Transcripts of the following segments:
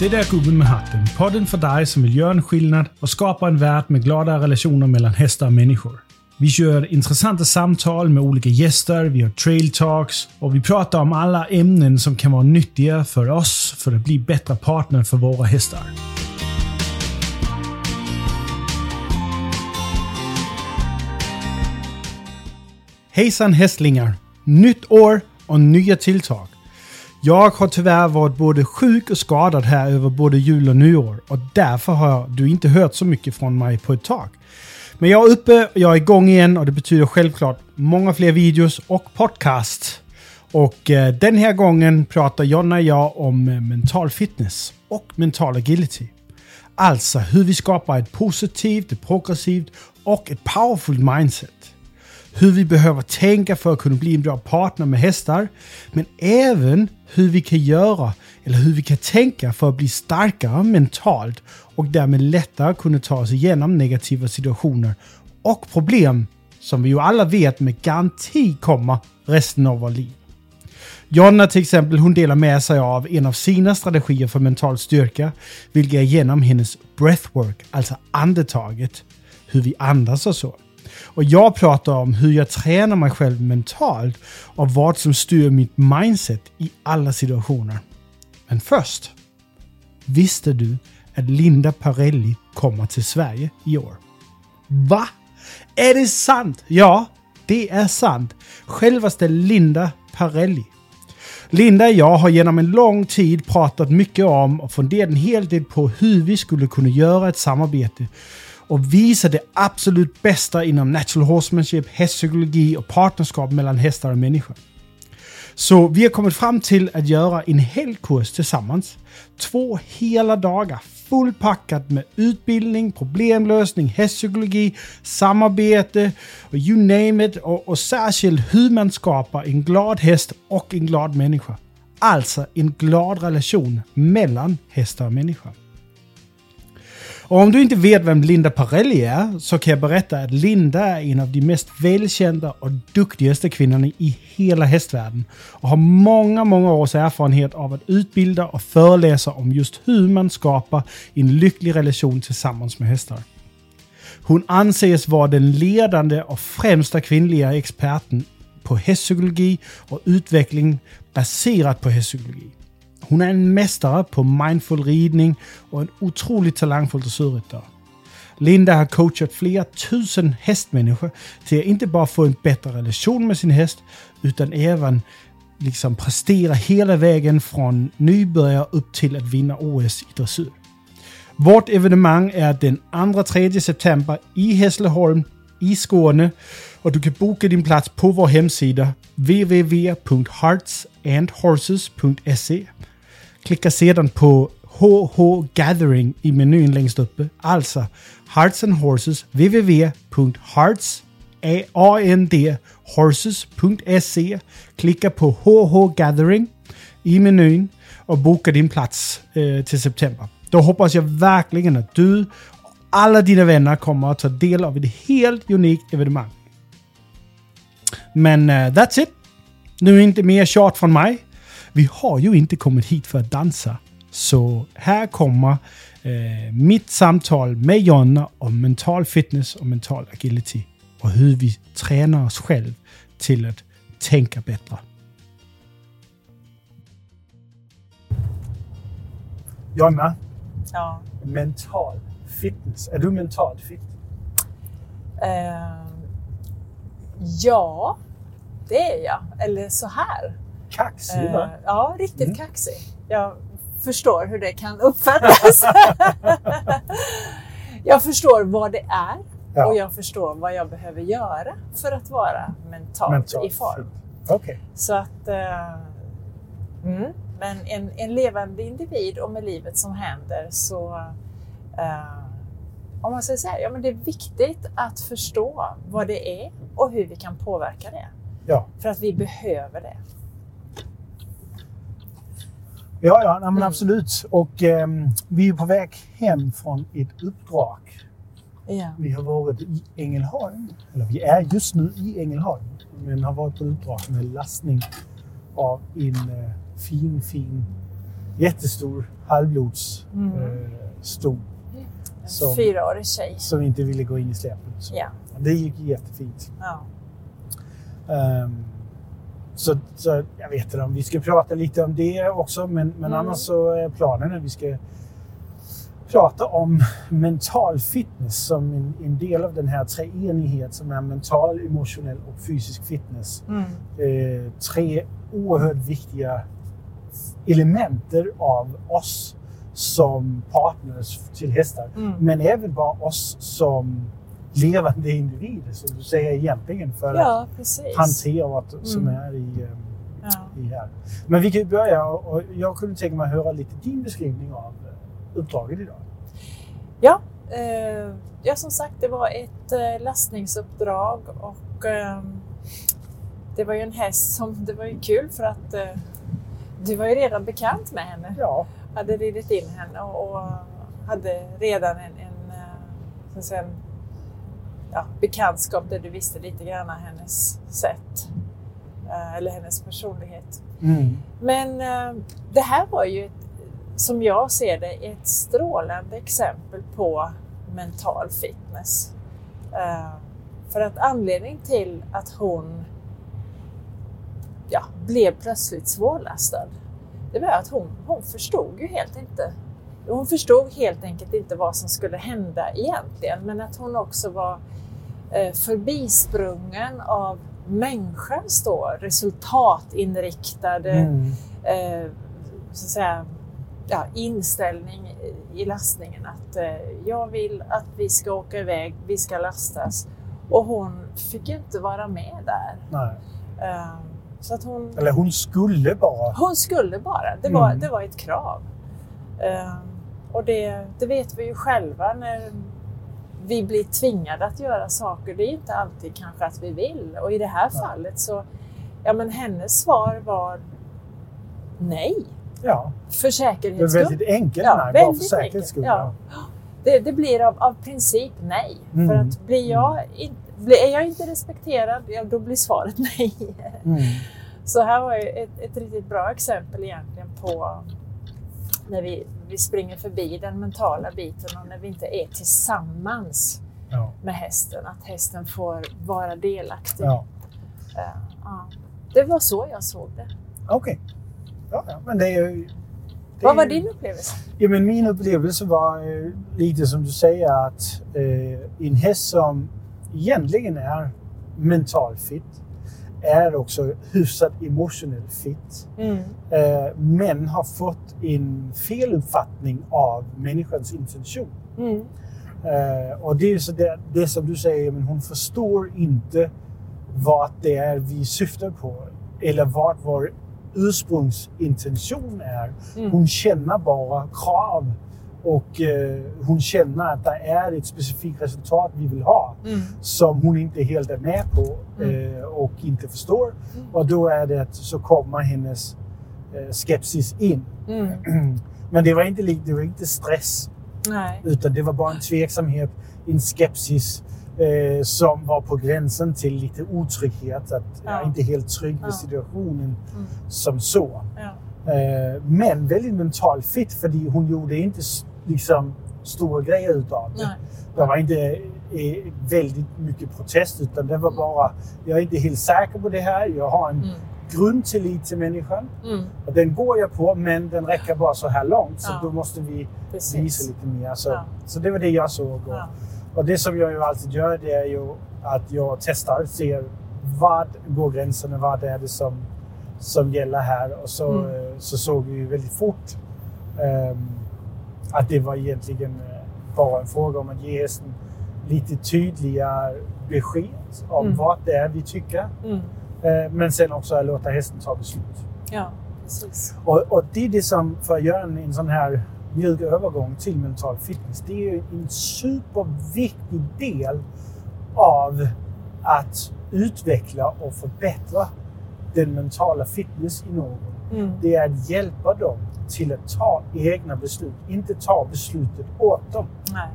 Det där Gubben med hatten. Podden för dig som vill göra en skillnad och skapa en värld med glada relationer mellan hästar och människor. Vi kör intressanta samtal med olika gäster, vi har trail talks och vi pratar om alla ämnen som kan vara nyttiga för oss för att bli bättre partner för våra hästar. Hejsan hästlingar! Nytt år och nya tilltag. Jag har tyvärr varit både sjuk och skadad här över både jul och nyår och därför har du inte hört så mycket från mig på ett tag. Men jag är uppe, jag är igång igen och det betyder självklart många fler videos och podcast. Och eh, den här gången pratar Jonna och jag om eh, mental fitness och mental agility. Alltså hur vi skapar ett positivt, ett progressivt och ett powerful mindset hur vi behöver tänka för att kunna bli en bra partner med hästar, men även hur vi kan göra eller hur vi kan tänka för att bli starkare mentalt och därmed lättare kunna ta oss igenom negativa situationer och problem som vi ju alla vet med garanti kommer resten av vårt liv. Jonna till exempel, hon delar med sig av en av sina strategier för mental styrka, vilket är genom hennes breathwork, alltså andetaget, hur vi andas och så. Och jag pratar om hur jag tränar mig själv mentalt och vad som styr mitt mindset i alla situationer. Men först. Visste du att Linda Parelli kommer till Sverige i år? Va? Är det sant? Ja, det är sant. Självaste Linda Parelli. Linda och jag har genom en lång tid pratat mycket om och funderat en hel del på hur vi skulle kunna göra ett samarbete och visa det absolut bästa inom natural horsemanship, hästpsykologi och partnerskap mellan hästar och människor. Så vi har kommit fram till att göra en hel kurs tillsammans. Två hela dagar fullpackat med utbildning, problemlösning, hästpsykologi, samarbete och you name it. Och, och särskilt hur man skapar en glad häst och en glad människa. Alltså en glad relation mellan hästar och människa. Och om du inte vet vem Linda Parelli är så kan jag berätta att Linda är en av de mest välkända och duktigaste kvinnorna i hela hästvärlden och har många, många års erfarenhet av att utbilda och föreläsa om just hur man skapar en lycklig relation tillsammans med hästar. Hon anses vara den ledande och främsta kvinnliga experten på hästpsykologi och utveckling baserat på hästpsykologi. Hon är en mästare på mindful ridning och en otroligt talangfull dressyrryttare. Linda har coachat flera tusen hästmänniskor till att inte bara få en bättre relation med sin häst, utan även liksom prestera hela vägen från nybörjare upp till att vinna OS i dressyr. Vårt evenemang är den 2-3 september i Hässleholm i Skåne och du kan boka din plats på vår hemsida www.heartsandhorses.se Klicka sedan på HH Gathering i menyn längst uppe. Alltså Hearts and Horses www.heartsandhorses.se Klicka på HH Gathering i menyn och boka din plats eh, till september. Då hoppas jag verkligen att du och alla dina vänner kommer att ta del av ett helt unikt evenemang. Men uh, that's it. Nu är inte mer tjat från mig. Vi har ju inte kommit hit för att dansa. Så här kommer eh, mitt samtal med Jonna om mental fitness och mental agility och hur vi tränar oss själv till att tänka bättre. Jonna, Ja. mental fitness. Är du mentalt fit? Eh, ja, det är jag. Eller så här. Kaxig Eh, va? ja, riktigt Mm. kaxig. Jag förstår hur det kan uppfattas. jag förstår vad det är Ja. och jag förstår vad jag behöver göra för att vara mentalt, Mentalt i form. Okej. Så att... Eh, mm. Men en, en levande individ och med livet som händer så... Eh, om man säger så här, ja men det är viktigt att förstå vad det är och hur vi kan påverka det. Ja. För att vi behöver det. Ja, ja, nej, men absolut. Och ehm, vi är på väg hem från ett uppdrag. Ja. Vi har varit i Ängelholm. Eller vi är just nu i Ängelholm. Men har varit på uppdrag med lastning av en eh, fin, fin jättestor halvblods Mm. eh, sto En Som- fyraårig tjej. som inte ville gå in i släpet. Ja. Det gick jättefint. ja. Ehm, så, så jag vet inte om vi ska prata lite om det också, men, men Mm. annars så är planen att vi ska prata om mental fitness som en, en del av den här treenighet som är mental, emotionell och fysisk fitness. Mm. Eh, tre oerhört viktiga elementer av oss som partners till hästar. Mm. Men även bara oss som levande individer, som du säger egentligen, för att Ja, precis. hantera vad som Mm. är i, Ja. i här. Men vi kan ju börja och jag kunde tänka mig att höra lite din beskrivning av eh, uppdraget idag. Ja, eh, ja, som sagt, det var ett eh, lastningsuppdrag och eh, det var ju en häst som, det var ju kul för att eh, du var ju redan bekant med henne. Ja, Hade ridit in henne och, och hade redan en, en, eh, att säga, en ja, bekantskap där du visste lite grann hennes sätt. eh, Eller hennes personlighet. mm. Men eh, det här var ju, ett, som jag ser det, ett strålande exempel på mental fitness. Eh, för att anledningen till att hon ja, blev plötsligt svårlastad, det var att hon, hon förstod ju helt inte. Hon förstod helt enkelt inte vad som skulle hända egentligen, men att hon också var eh, förbisprungen av människans då, resultatinriktade Mm. eh, så att säga, ja, inställning i lastningen. Att eh, jag vill att vi ska åka iväg, vi ska lastas. Och hon fick ju inte vara med där. Eh, så att hon, Eller hon skulle bara. hon skulle bara. Det var, Mm. det var ett krav. Och det, det vet vi ju själva när vi blir tvingade att göra saker. Det är inte alltid kanske att vi vill. Och i det här Nej. fallet så, ja men hennes svar var nej. Ja, För det säkerhets är skull. väldigt enkelt. Ja, nej, bara för säkerhets skull. ja. Det, det blir av, av princip nej. Mm. För att blir jag in, är jag inte respekterad, ja, då blir svaret nej. Mm. Så här var ju ett, ett riktigt bra exempel egentligen på när vi, vi springer förbi den mentala biten och när vi inte är tillsammans Ja. med hästen. Att hästen får vara delaktig. Ja. Eh, ja. Det var så jag såg det. Okej. Ja, ja, men det är ju... det Vad var din upplevelse? Ja, men min upplevelse var eh, lite som du säger att eh, en häst som egentligen är mentalt fit är också hyfsat emotionellt fit. Mm. Eh, men har fått en feluppfattning av människans intention. Mm. Eh, och det är så det, det som du säger, men hon förstår inte vad det är vi syftar på. Eller vad vår ursprungsintention är. Mm. Hon känner bara krav och eh, hon känner att det är ett specifikt resultat vi vill ha Mm. som hon inte helt är med på Mm. eh, och inte förstår. Mm. Och då är det att så kommer hennes eh, skepsis in. Mm. Men det var inte, det var inte stress Nej. utan det var bara en tveksamhet, en skepsis eh, som var på gränsen till lite otrygghet. Att jag är Ja. inte helt trygg med Ja. situationen Mm. som så. Ja. Eh, men väldigt mentalt fit för hon gjorde inte liksom, stora grejer utav det. Nej. Det var inte eh, väldigt mycket protest utan det var bara, jag är inte helt säker på det här. Jag har en Mm. grundtillit till människan Mm. och den går jag på men den räcker bara så här långt så Ja. då måste vi Precis. visa lite mer. Så, Ja. så det var det jag såg. Och, Ja. och det som jag ju alltid gör det är ju att jag testar, ser vad går gränserna, vad är det som, som gäller här. Och så, Mm. så såg vi väldigt fort ehm, att det var egentligen eh, bara en fråga om att ge hästen lite tydliga besked om Mm. vad det är vi tycker. Mm. Eh, men sen också att låta hästen ta beslut. Ja, precis. Och, och det är det som, för att göra en, en sån här mjuk övergång till mental fitness, det är en superviktig del av att utveckla och förbättra den mentala fitness i någon. Mm. Det är att hjälpa dem till att ta egna beslut, inte ta beslutet åt dem. Nej.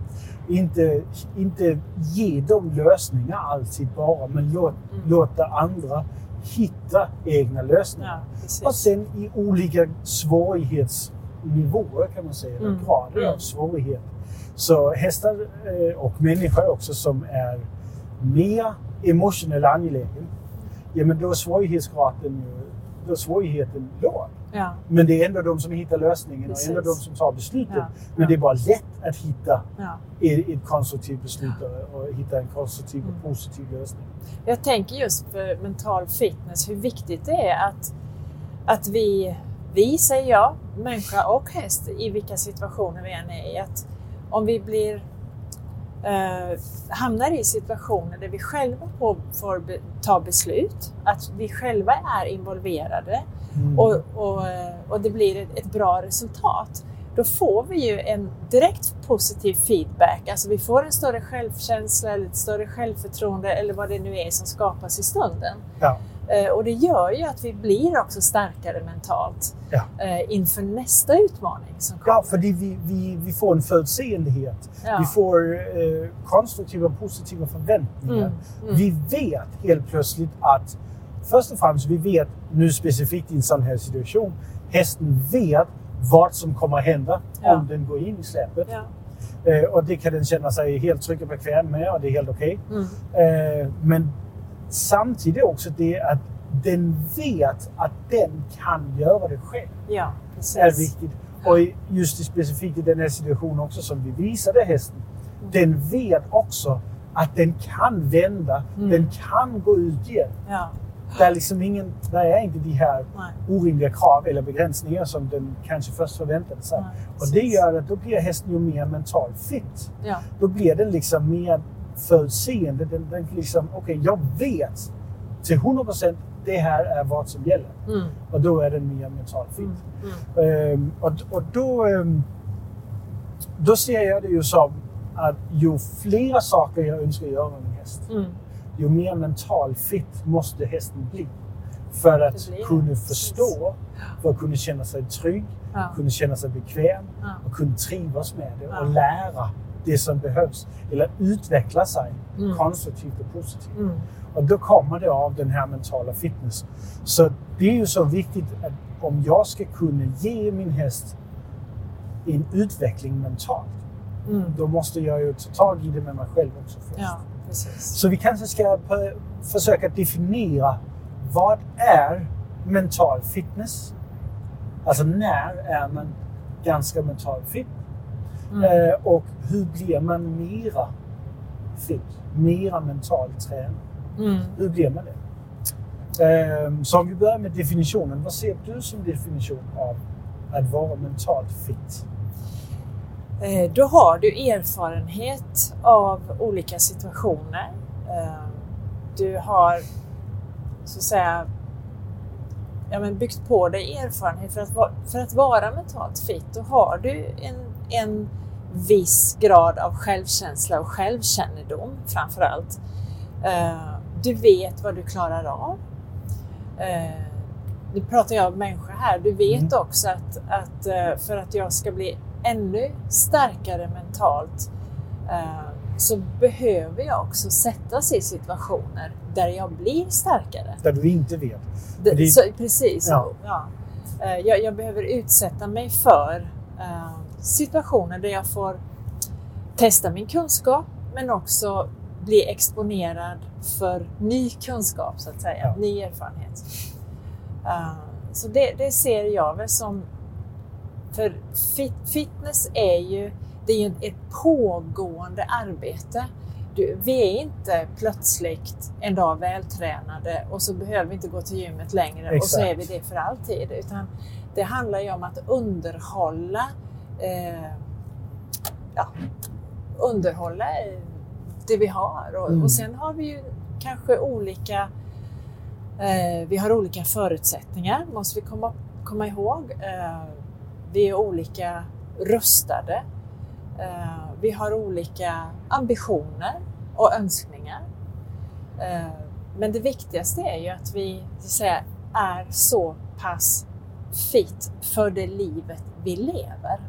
Inte, inte ge dem lösningar alltid bara, men låt, Mm. låta andra hitta egna lösningar. Ja. Och sen i olika svårighetsgrad nivåer kan man säga, Mm. grader Mm. av svårighet. Så hästar eh, och människor också som är mer emotionellt angelägen, ja men då är svårighetsgraden, då är svårigheten låg. Ja, Men det är ändå de som hittar lösningen och Precis. ändå de som tar beslutet. Ja. Men det är bara lätt att hitta ett, ett konstruktivt beslut och, och hitta en konstruktiv Mm. och positiv lösning. Jag tänker just för mental fitness, hur viktigt det är att, att vi, vi säger jag, människa och häst, i vilka situationer vi än är i, att om vi blir eh, hamnar i situationer där vi själva får, får be, ta beslut, att vi själva är involverade Mm. och, och, eh, och det blir ett, bra resultat, då får vi ju en direkt positiv feedback. Alltså vi får en större självkänsla, eller ett större självförtroende eller vad det nu är som skapas i stunden. Ja. Eh, Och det gör ju att vi blir också starkare mentalt Ja. eh, inför nästa utmaning som kommer. Ja, för vi, vi, vi får en förutseenlighet. Ja. Vi får eh, konstruktiva och positiva förväntningar. Mm, mm. Vi vet helt plötsligt att, först och främst, vi vet nu specifikt i en sån här situation, hästen vet vad som kommer att hända Ja. om den går in i släpet. Ja. Eh, och det kan den känna sig helt trygg och bekväm med och det är helt okej. Mm. Eh, men samtidigt också det att den vet att den kan göra det själv ja, precis. är viktigt. Och just i specifikt i den här situationen också som vi visade hästen. Den vet också att den kan vända, Mm. den kan gå ut igen. Ja, Det är liksom ingen, det är inte de här nej. orimliga krav eller begränsningar som den kanske först förväntade sig. Nej, och det gör att då blir hästen ju mer mentalt fit. Ja, Då blir den liksom mer förutseende. Den, den liksom, okej, jag vet till 100% det här är vad som gäller. mm. Och då är den mer mentalt fit. Mm. Mm. Ehm, och, och då, ehm, då ser jag det ju som att ju fler saker jag önskar göra med min häst, Mm. Ju mer mental fit måste hästen bli. För att kunna förstå, för att kunna känna sig trygg, Ja. kunna känna sig bekväm Ja. och kunna trivas med det och lära det som behövs. Eller utveckla sig Mm. konstruktivt och positivt. Mm. Och då kommer det av den här mentala fitness. Så det är ju så viktigt att om jag ska kunna ge min häst en utveckling mentalt, Mm. då måste jag ju ta tag i det med mig själv också först. Ja, precis. Så vi kanske ska försöka definiera vad är mental fitness? Alltså när är man ganska mentalt fit? Mm. Eh, och hur blir man mera fit? Mera mentalt tränad? Mm. Hur blir man det? Ehm, så om vi börjar med definitionen. Vad ser du som definition av att vara mentalt fit? Eh, Då har du erfarenhet av olika situationer. Eh, Du har så att säga ja, men byggt på dig erfarenhet för att, för att vara mentalt fit. Då har du en, en viss grad av självkänsla och självkännedom framför allt. Eh, Du vet vad du klarar av. Nu pratar jag om människa här. Du vet Mm. också att, att för att jag ska bli ännu starkare mentalt eh, så behöver jag också sättas i situationer där jag blir starkare. Där du inte vet. Det, så, precis. Ja. Ja. Eh, Jag, jag behöver utsätta mig för eh, situationer där jag får testa min kunskap men också bli exponerad för ny kunskap, så att säga. Ja. Ny erfarenhet. Så det, det ser jag väl som... För fit, fitness är ju, det är ju ett pågående arbete. Du, vi är inte plötsligt en dag vältränade och så behöver vi inte gå till gymmet längre och så Exakt. är vi det för alltid. Utan det handlar ju om att underhålla, eh, ja, underhålla det vi har. Och, Mm. och sen har vi ju kanske olika eh, vi har olika förutsättningar, måste vi komma, komma ihåg. Eh, vi är olika rustade. Eh, vi har olika ambitioner och önskningar. Eh, men det viktigaste är ju att vi så att säga, är så pass fit för det livet vi lever.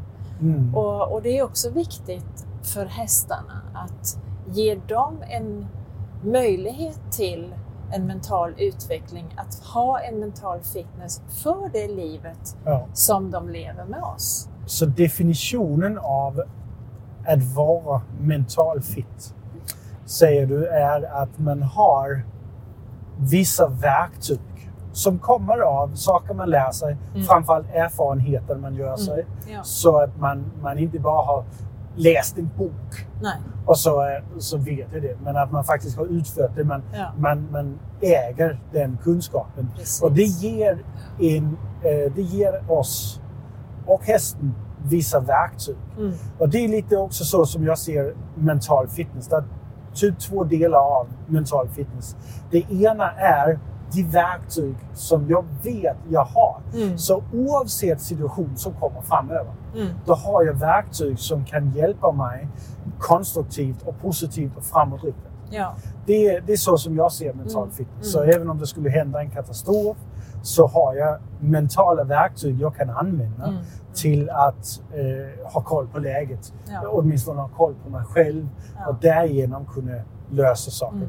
Mm. Och, och det är också viktigt för hästarna att ge dem en möjlighet till en mental utveckling, att ha en mental fitness för det livet Ja. som de lever med oss. Så definitionen av att vara mental fit, säger du, är att man har vissa verktyg som kommer av saker man lär sig, Mm. framförallt erfarenheter man gör sig. Ja. Så att man, man inte bara har läst en bok Nej. och så, eh, så vet jag det. Men att man faktiskt har utfört det. Man, Ja. man, man äger den kunskapen. Precis. Och det ger, en, eh, det ger oss och hästen vissa verktyg. Mm. Och det är lite också så som jag ser mental fitness. Det är typ två delar av mental fitness. Det ena är de verktyg som jag vet jag har. Mm. Så oavsett situation som kommer framöver, Mm. då har jag verktyg som kan hjälpa mig konstruktivt och positivt och framåtriktat. Ja. Det, är- det är så som jag ser mental Mm. fitness. Så Mm. även om det skulle hända en katastrof så har jag mentala verktyg jag kan använda Mm. till att eh, ha koll på läget. Ja. Åtminstone ha koll på mig själv Ja. och därigenom kunna lösa saker. Mm.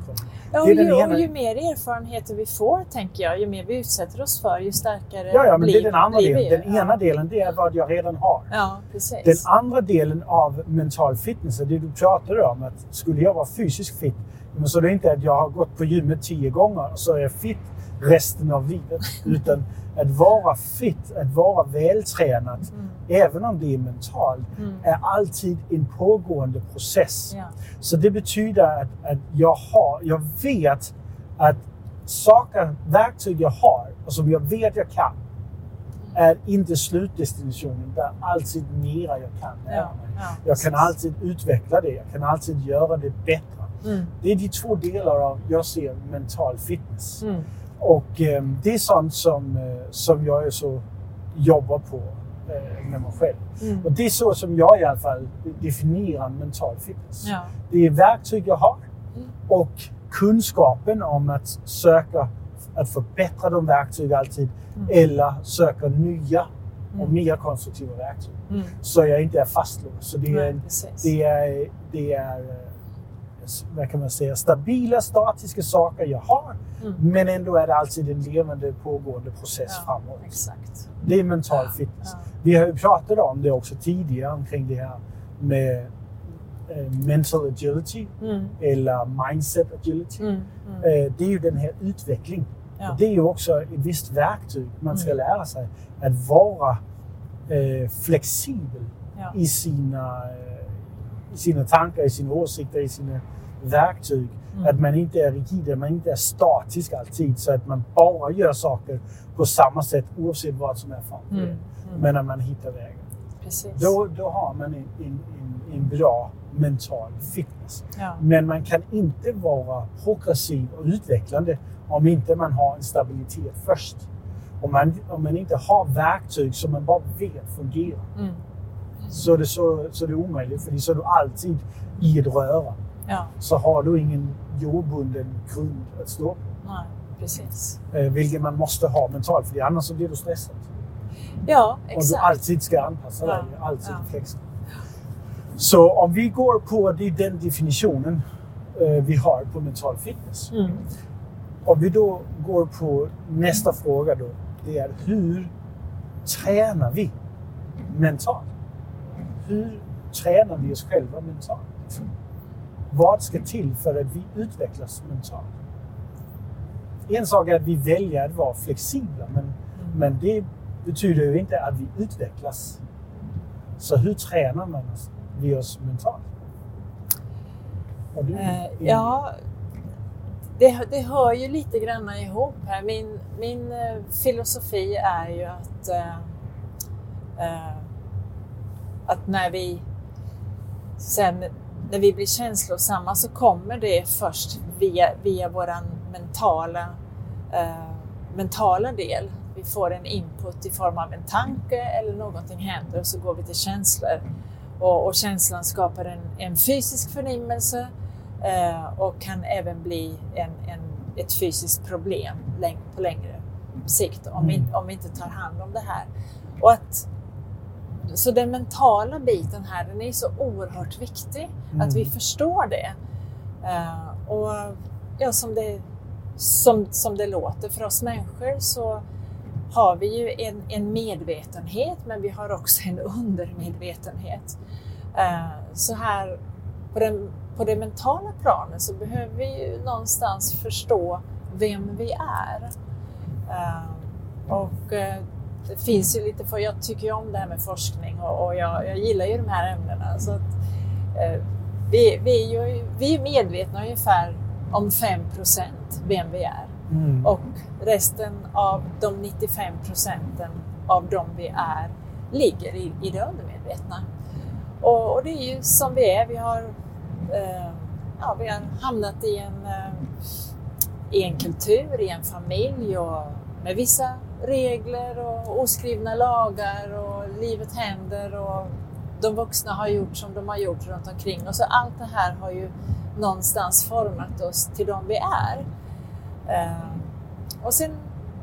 Ja, och, är ju, ena. och ju mer erfarenheter vi får, tänker jag, ju mer vi utsätter oss för, ju starkare Ja, ja, men blir, det är den andra delen. Den ja. ena delen det är vad jag redan har. Ja, precis. Den andra delen av mental fitness, är det du pratade om, att skulle jag vara fysiskt fit, men så är det inte att jag har gått på gymmet tio gånger och så är jag fit resten av livet. Utan att vara fit, att vara vältränad, Mm. även om det är mentalt, Mm. är alltid en pågående process. Ja. Så det betyder att, att jag, har, jag vet att saker, verktyg jag har och som jag vet jag kan, är inte slutdestinationen. Det är alltid mera jag kan lära Ja. mig. Ja, Jag kan alltid utveckla det. Jag kan alltid göra det bättre. Mm. Det är de två delar av jag ser mental fitness. Mm. Och eh, det är sånt som, eh, som jag är så jobbar på eh, med mig själv. Mm. Och det är så som jag i alla fall definierar mental fitness. Ja. Det är verktyg jag har Mm. och kunskapen om att söka att förbättra de verktyg alltid Mm. eller söka nya och Mm. mer konstruktiva verktyg. Mm. Så jag inte är fastlåst. Så det är, Nej, det är, det är eh, vad kan man säga, stabila statiska saker jag har. Mm. Men ändå är det alltid en levande pågående process Ja, framåt. Exakt. Det är mental fitness. Ja. Vi har ju pratat om det också tidigare omkring det här med eh, mental agility Mm. eller mindset agility. Mm. Mm. Eh, det är ju den här utvecklingen. Ja. Det är ju också ett visst verktyg man ska Mm. lära sig. Att vara eh, flexibel i sina, i sina tankar, i sina åsikter, i sina verktyg. Mm. Att man inte är rigid, att man inte är statisk alltid. Så att man bara gör saker på samma sätt oavsett vad som är framför Mm. Mm. Men att man hittar vägen. Precis. Då, då har man en, en, en, en bra mental fitness. Ja. Men man kan inte vara progressiv och utvecklande om inte man har en stabilitet först. Om man, om man inte har verktyg som man bara vet fungerar Mm. Så är det, så, så är det omöjligt. För så är du alltid i ett röra. Ja. Så har du ingen jordbunden grund att stå på. Nej, precis. Eh, vilket man måste ha mentalt, för annars så blir du stressad. Ja, Och du exakt. alltid ska anpassa dig, Ja, alltid ja. flexibel. Så om vi går på det, den definitionen eh, vi har på mental fitness. Mm. Om vi då går på nästa fråga då. Det är hur tränar vi mentalt? Hur tränar vi oss själva mentalt? Vad ska till för att vi utvecklas mentalt? En sak är att vi väljer att vara flexibla, men, men det betyder ju inte att vi utvecklas. Så hur tränar man oss, vi oss mentalt? Du Eh, ja, det, det hör ju lite grann ihop här. Min, min eh, filosofi är ju att, eh, eh, att när vi sen när vi blir känslosamma så kommer det först via, via våran mentala, eh, mentala del. Vi får en input i form av en tanke eller någonting händer och så går vi till känslor. Och, och känslan skapar en, en fysisk förnimmelse eh, och kan även bli en, en, ett fysiskt problem på längre sikt om, vi, Mm. om vi inte tar hand om det här. Och att, så den mentala biten här, den är så oerhört viktig. Mm. Att vi förstår det. Eh, och ja, som det som, som det låter. För oss människor så har vi ju en, en medvetenhet men vi har också en undermedvetenhet. Uh, så här på, den, på det mentala planet så behöver vi ju någonstans förstå vem vi är. Uh, och uh, det finns ju lite, för jag tycker ju om det här med forskning och, och jag, jag, gillar ju de här ämnena. Så att, vi, vi, är ju vi är medvetna ungefär om 5 vem vi är. Mm. Och resten av de 95 procenten av dem vi är ligger i, i det undermedvetna. Och, och, det är ju som vi är. Vi har, eh, ja, vi har hamnat i en, eh, i en kultur, i en familj och med vissa regler och oskrivna lagar och livet händer och de vuxna har gjort som de har gjort runt omkring oss. allt det här har ju någonstans format oss till de vi är. Eh, och sen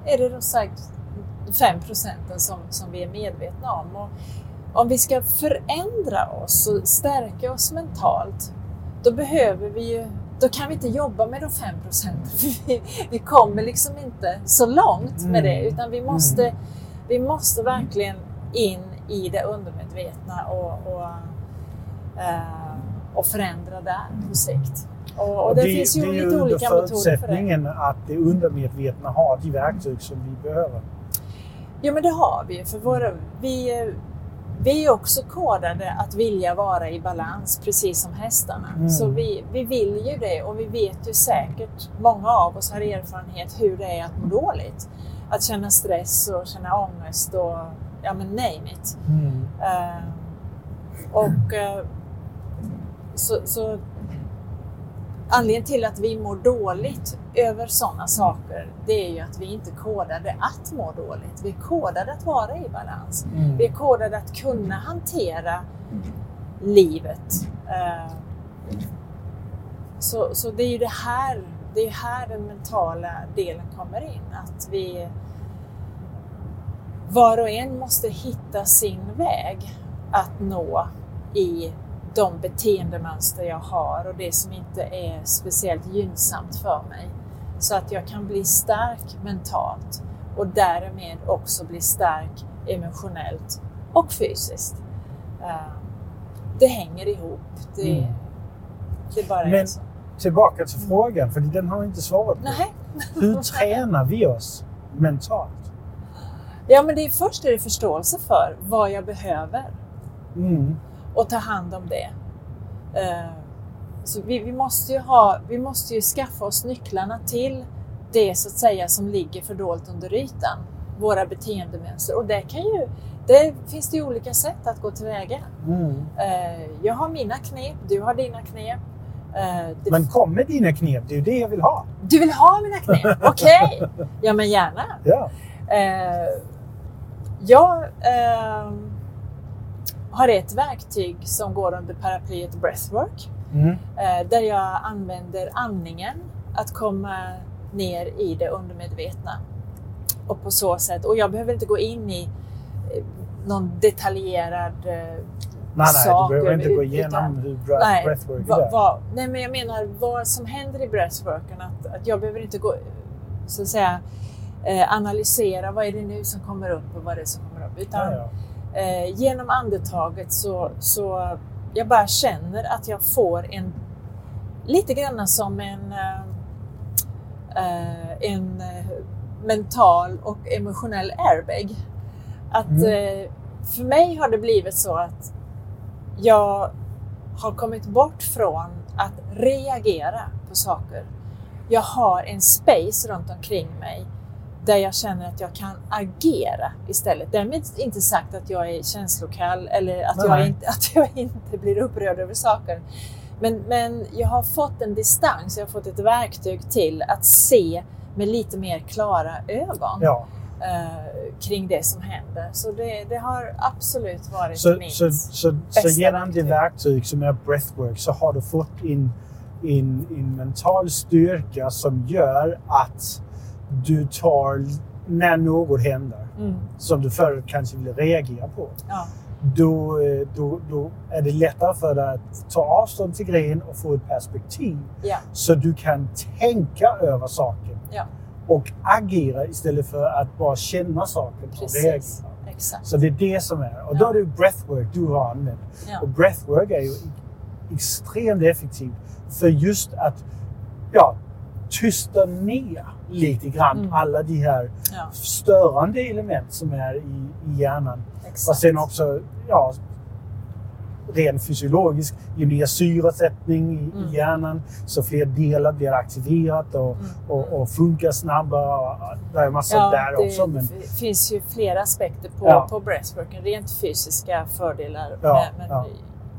är det då sagt 5 procenten som, som vi är medvetna om. Och om vi ska förändra oss och stärka oss mentalt, då behöver vi ju då kan vi inte jobba med de 5 procenten. Vi, vi kommer liksom inte så långt med det, mm. utan vi måste, mm. vi måste verkligen in i det undermedvetna och, och, uh, och förändra där på sikt. Och, och det, det, finns ju det lite olika metoder för det. Det är förutsättningen att det undermedvetna har de verktyg som vi behöver. Ja, men det har vi. För våra, vi, vi är också kodade att vilja vara i balans, precis som hästarna. Mm. Så vi, vi vill ju det och vi vet ju säkert, många av oss har erfarenhet hur det är att må dåligt. Att känna stress och känna ångest och ja men name it. Mm. Uh, och uh, så, så Anledningen till att vi mår dåligt över sådana saker, det är ju att vi inte kodade att må dåligt. Vi kodade att vara i balans. Mm. Vi kodade att kunna hantera livet. Uh, så, så det är ju det här, det är här den mentala delen kommer in. Att vi var och en måste hitta sin väg att nå i de beteendemönster jag har och det som inte är speciellt gynnsamt för mig. Så att jag kan bli stark mentalt och därmed också bli stark emotionellt och fysiskt. Uh, det hänger ihop. Det, mm. det bara Men, är så. Tillbaka till frågan, för den har inte svarat på. Nej. Hur tränar vi oss mentalt? Ja, men det är först är det förståelse för vad jag behöver. Mm och ta hand om det. Eh, så vi, vi, måste ju ha, vi måste ju skaffa oss nycklarna till det så att säga som ligger fördolt under ytan, våra beteendemönster. Och det kan ju, det finns det ju olika sätt att gå tillväga. Mm. Eh, jag har mina knep, du har dina knep. Eh, det... Men kom med dina knep, det är ju det jag vill ha. Du vill ha mina knep? Okej! Okay. Ja, men gärna. Ja. jag har ett verktyg som går under paraplyet Breathwork. Mm. Eh, där jag använder andningen att komma ner i det undermedvetna. Och på så sätt, och jag behöver inte gå in i eh, någon detaljerad nej, nej, sak. Du behöver inte gå igenom hur breath, breathwork va, va, Nej, men jag menar vad som händer i breathworken. Att, att jag behöver inte gå, så att säga, eh, analysera vad är det nu som kommer upp och vad är det som kommer upp. Utan ja, ja eh, genom andetaget så, så jag bara känner att jag får en lite grann som en, eh, eh en eh, mental och emotionell airbag. Att mm. för mig har det blivit så att jag har kommit bort från att reagera på saker. Jag har en space runt omkring mig där jag känner att jag kan agera istället. Därmed inte sagt att jag är känslokall eller att, jag inte, att jag inte blir upprörd över saker. Men, men jag har fått en distans, jag har fått ett verktyg till att se med lite mer klara ögon. Ja. Uh, kring det som händer. Så det, det har absolut varit så, mitt så, så, så genom det verktyg som är breathwork så har du fått en, en, en mental styrka som gör att du tar när något händer mm. som du förut kanske ville reagera på. Ja. då, eh, då, då är det lättare för dig att ta avstånd till grejen och få ett perspektiv. Ja. Så du kan tänka över saken Ja. och agera istället för att bara känna saken och Precis. reagera. Exakt. Så det är det som är. Och då är det breathwork du har använt. Och breathwork är ju extremt effektivt för just att ja, tysta ner lite grann Mm. alla de här Ja. störande element som är i, i hjärnan. Exakt. Och sen också, ja, rent fysiologiskt, ju mer syresättning i, Mm. i hjärnan så fler delar blir aktiverat och, Mm. och, och funkar snabbare. Och Det är massa Ja, där det också. Men, finns ju flera aspekter på, Ja. på breathworken. Rent fysiska fördelar. Ja, men, men ja.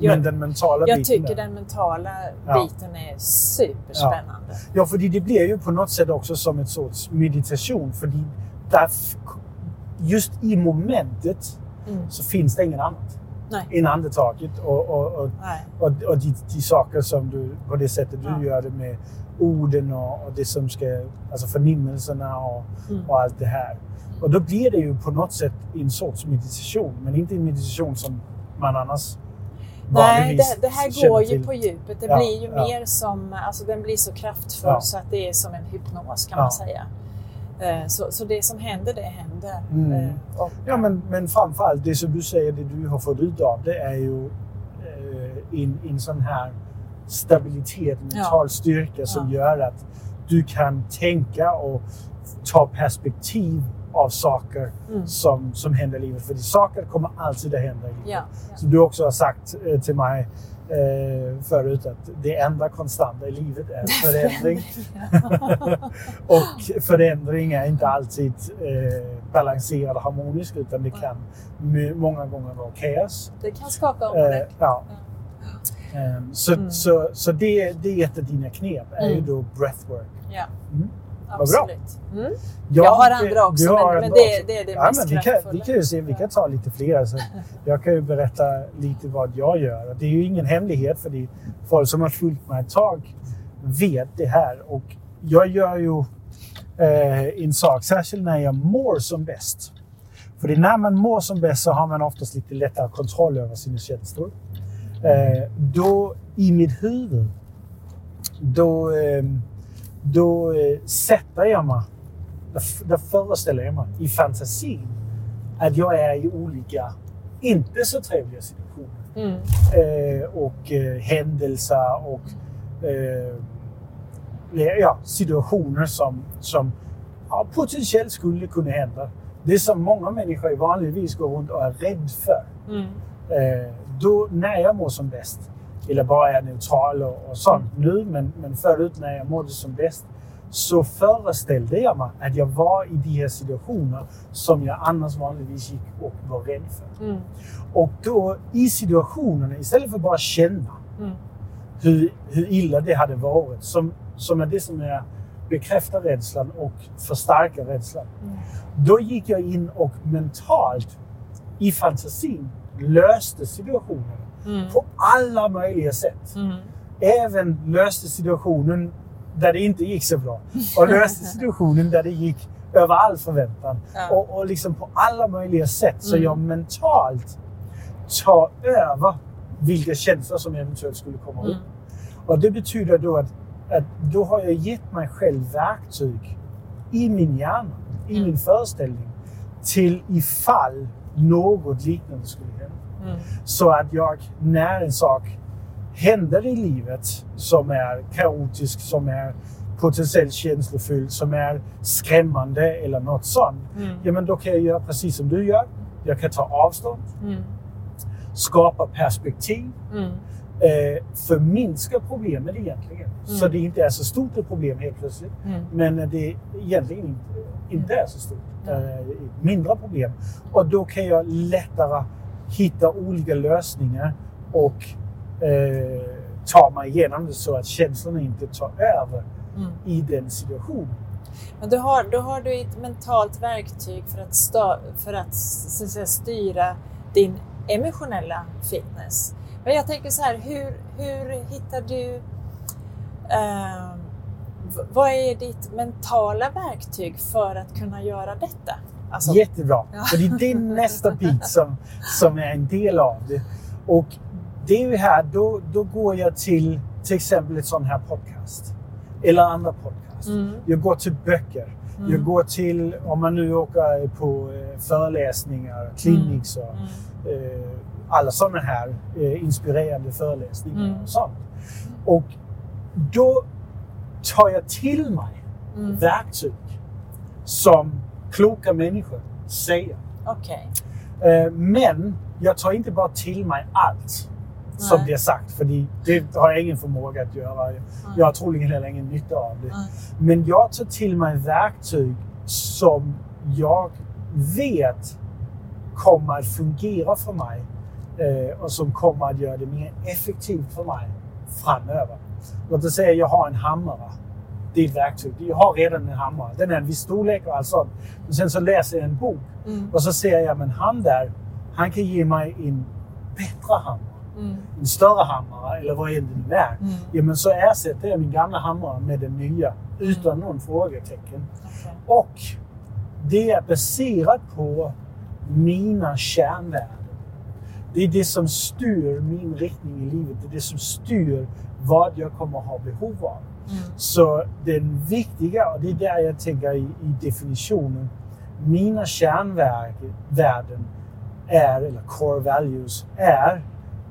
Jag, men den mentala jag biten tycker där. den mentala Ja. biten är superspännande. Ja, för det blir ju på något sätt också som en sorts meditation. För där, just i momentet Mm. så finns det ingen annat Nej. än andetaget och, och, och, och, och de, de saker som du, på det sättet du Ja. gör det med orden och, och det som ska, alltså förnimmelserna och, Mm. och allt det här. Och då blir det ju på något sätt en sorts meditation, men inte en meditation som man annars Nej, det, det här går ju på djupet. Det Ja, blir ju ja. mer som, alltså den blir så kraftfull Ja. så att det är som en hypnos kan man säga. Eh, Så, så det som händer, det händer. Mm. Eh, Och, Ja, men, men framförallt det som du säger, det du har fått ut av det är ju eh, en, en sån här stabilitet, mental styrka som gör att du kan tänka och ta perspektiv av saker Mm. som, som händer i livet. För saker kommer alltid att hända i livet. Ja, ja. Som du också har sagt eh, till mig eh, förut att det enda konstanta i livet är förändring. och förändring är inte alltid eh, balanserad och harmonisk utan det kan många gånger vara kaos. Det kan skaka om Eh, ja. Ehm, så Mm. så, så det, det är ett av dina knep, är ju Mm. då breathwork. Ja. Mm. Bra. Absolut. Mm. Jag, Jag har andra också, har men, det, det är det Ja, mest men vi, kan, vi kan ju se, vi kan ta lite fler. Så jag kan ju berätta lite vad jag gör. Det är ju ingen hemlighet för det folk som har följt mig ett tag vet det här. Och jag gör ju eh, en sak, särskilt när jag mår som bäst. För det är när man mår som bäst så har man oftast lite lättare kontroll över sina känslor. Eh, då i mitt huvud, då, eh, då eh, sätter jag mig, då, föreställer jag mig i fantasin att jag är i olika, inte så trevliga situationer. Mm. Eh, och eh, händelser och eh, ja, situationer som, som ja, potentiellt skulle kunna hända. Det som många människor vanligtvis går runt och är rädd för. Mm. Eh, då när jag mår som bäst, eller bara är neutral och, och sånt nu, men, men förut när jag mådde som bäst, så föreställde jag mig att jag var i de här situationer som jag annars vanligtvis gick och var rädd för. Mm. Och då i situationerna, istället för bara känna Mm. hur, hur illa det hade varit, som, som är det som är bekräftar rädslan och förstärker rädslan. Mm. Då gick jag in och mentalt i fantasin löste situationen Mm. på alla möjliga sätt. Mm. Även löste situationen där det inte gick så bra. Och löste situationen där det gick över all förväntan. Ja. Och, och liksom på alla möjliga sätt. Så Mm. jag mentalt tar över vilka känslor som eventuellt skulle komma upp. Mm. Och det betyder då att, att då har jag gett mig själv verktyg i min hjärna, i Mm. min föreställning, till ifall något liknande skulle hända. Mm. Så att jag, när en sak händer i livet som är kaotisk, som är potentiellt känslofylld, som är skrämmande eller något sånt. Mm. Ja, men då kan jag göra precis som du gör. Jag kan ta avstånd, Mm. skapa perspektiv, Mm. eh, förminska problemet egentligen. Så det inte är så stort ett problem helt plötsligt. Mm. Men det egentligen inte, inte är så stort. Mm. Eh, mindre problem. Och då kan jag lättare hitta olika lösningar och eh, ta mig igenom det så att känslorna inte tar över Mm. i den situationen. Men då har, då har du ett mentalt verktyg för att, sta, för att, så att säga, styra din emotionella fitness. Men jag tänker så här, hur, hur hittar du... Eh, vad är ditt mentala verktyg för att kunna göra detta? Alltså, Jättebra. Ja. För det är nästa bit som, som är en del av det. Och det är ju här, då, då går jag till till exempel ett sån här podcast. Eller andra podcast. Mm. Jag går till böcker. Mm. Jag går till, om man nu åker på eh, föreläsningar, clinics och Mm. eh, alla sådana här eh, inspirerande föreläsningar Mm. och sånt. Och då tar jag till mig Mm. verktyg som kloka människor säger. Okej. Eh, Men jag tar inte bara till mig allt som Nej. blir sagt, för det, har jag ingen förmåga att göra. Jag har troligen heller ingen nytta av det. Nej. Men jag tar till mig verktyg som jag vet kommer att fungera för mig eh, och som kommer att göra det mer effektivt för mig framöver. Låt oss säga att jag har en hammare. Det är ett verktyg. Jag har redan en hammare. Den är en viss storlek och allt sånt. Men sen så läser jag en bok Mm. och så ser jag, men han där, han kan ge mig en bättre hammare. Mm. En större hammare eller vad än det nu är. Mm. Ja, men så ersätter jag min gamla hammare med den nya utan någon frågetecken. Okej. Och det är baserat på mina kärnvärden. Det är det som styr min riktning i livet. Det är det som styr vad jag kommer ha behov av. Mm. Så den viktiga, och det är där jag tänker i, i definitionen, mina kärnvärden är, eller core values, är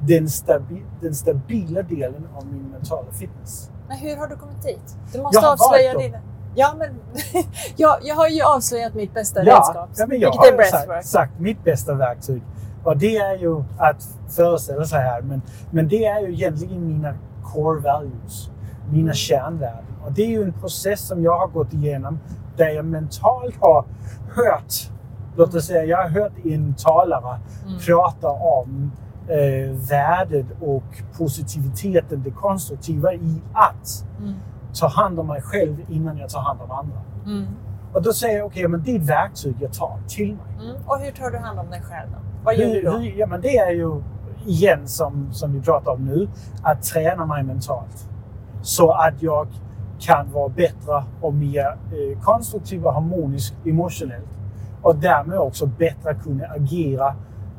den, stabi, den stabila delen av min mentala fitness. Men hur har du kommit dit? Du måste Jag har avslöja dina... Ja, men jag, jag har ju avslöjat mitt bästa Ja, redskap, ja, men jag vilket är har breathwork. sagt, sagt mitt bästa verktyg. Och det är ju att föreställa sig här, men, men det är ju egentligen mina core values, mina kärnvärden. Och det är ju en process som jag har gått igenom där jag mentalt har hört, låt oss säga, jag har hört en talare Mm. prata om eh, värdet och positiviteten, det konstruktiva i att Mm. ta hand om mig själv innan jag tar hand om andra. Mm. Och då säger jag, okej, men det är ett verktyg jag tar till mig. Mm. Och hur tar du hand om dig själv då? Vad gör du Hur, då? hur, ja, men det är ju igen som, som vi pratar om nu, att träna mig mentalt. Så att jag kan vara bättre och mer eh, konstruktiv och harmonisk emotionellt. Och därmed också bättre kunna agera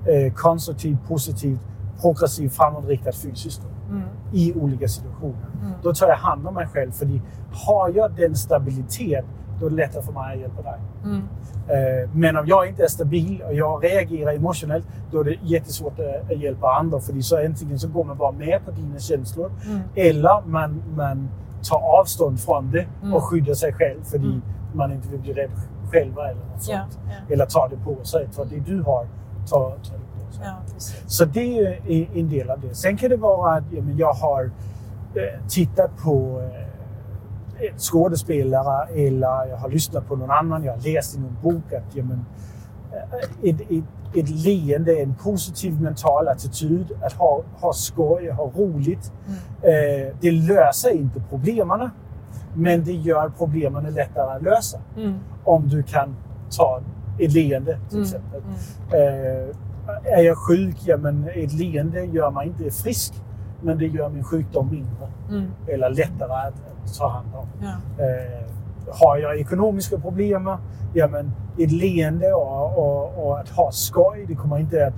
eh, konstruktivt, positivt, progressivt, framåtriktat fysiskt Mm. i olika situationer. Mm. Då tar jag hand om mig själv. För har jag den stabilitet, då är det lättare för mig att hjälpa dig. Mm. Eh, Men om jag inte är stabil och jag reagerar emotionellt, då är det jättesvårt att- hjälpa andra. För så antingen så går man bara med på dina känslor Mm. eller man, man tar avstånd från det Mm. och skyddar sig själv för Mm. man inte vill bli rädd själva eller något Ja, sånt. ja. Eller ta det på sig. Ta det du har, ta, ta det på sig. ja. Så det är en- del av det. Sen kan det vara att ja, jag har eh, tittat på eh, skådespelare eller jag har lyssnat på någon annan. Jag har läst i någon bok att ja, men, eh, ett, ett, ett leende, en positiv mental attityd, att ha, ha skoj, ha roligt. Mm. Eh, det löser inte problemen, men det gör problemen lättare att lösa. Mm. Om du kan ta ett leende till Mm. exempel. Mm. Eh, är jag sjuk, ja men ett leende gör mig inte frisk. Men det gör min sjukdom mindre. Mm. Eller lättare att, ta hand om. Ja. Eh, har jag ekonomiska problem, ja men ett leende och, och, och att ha skoj, det kommer inte att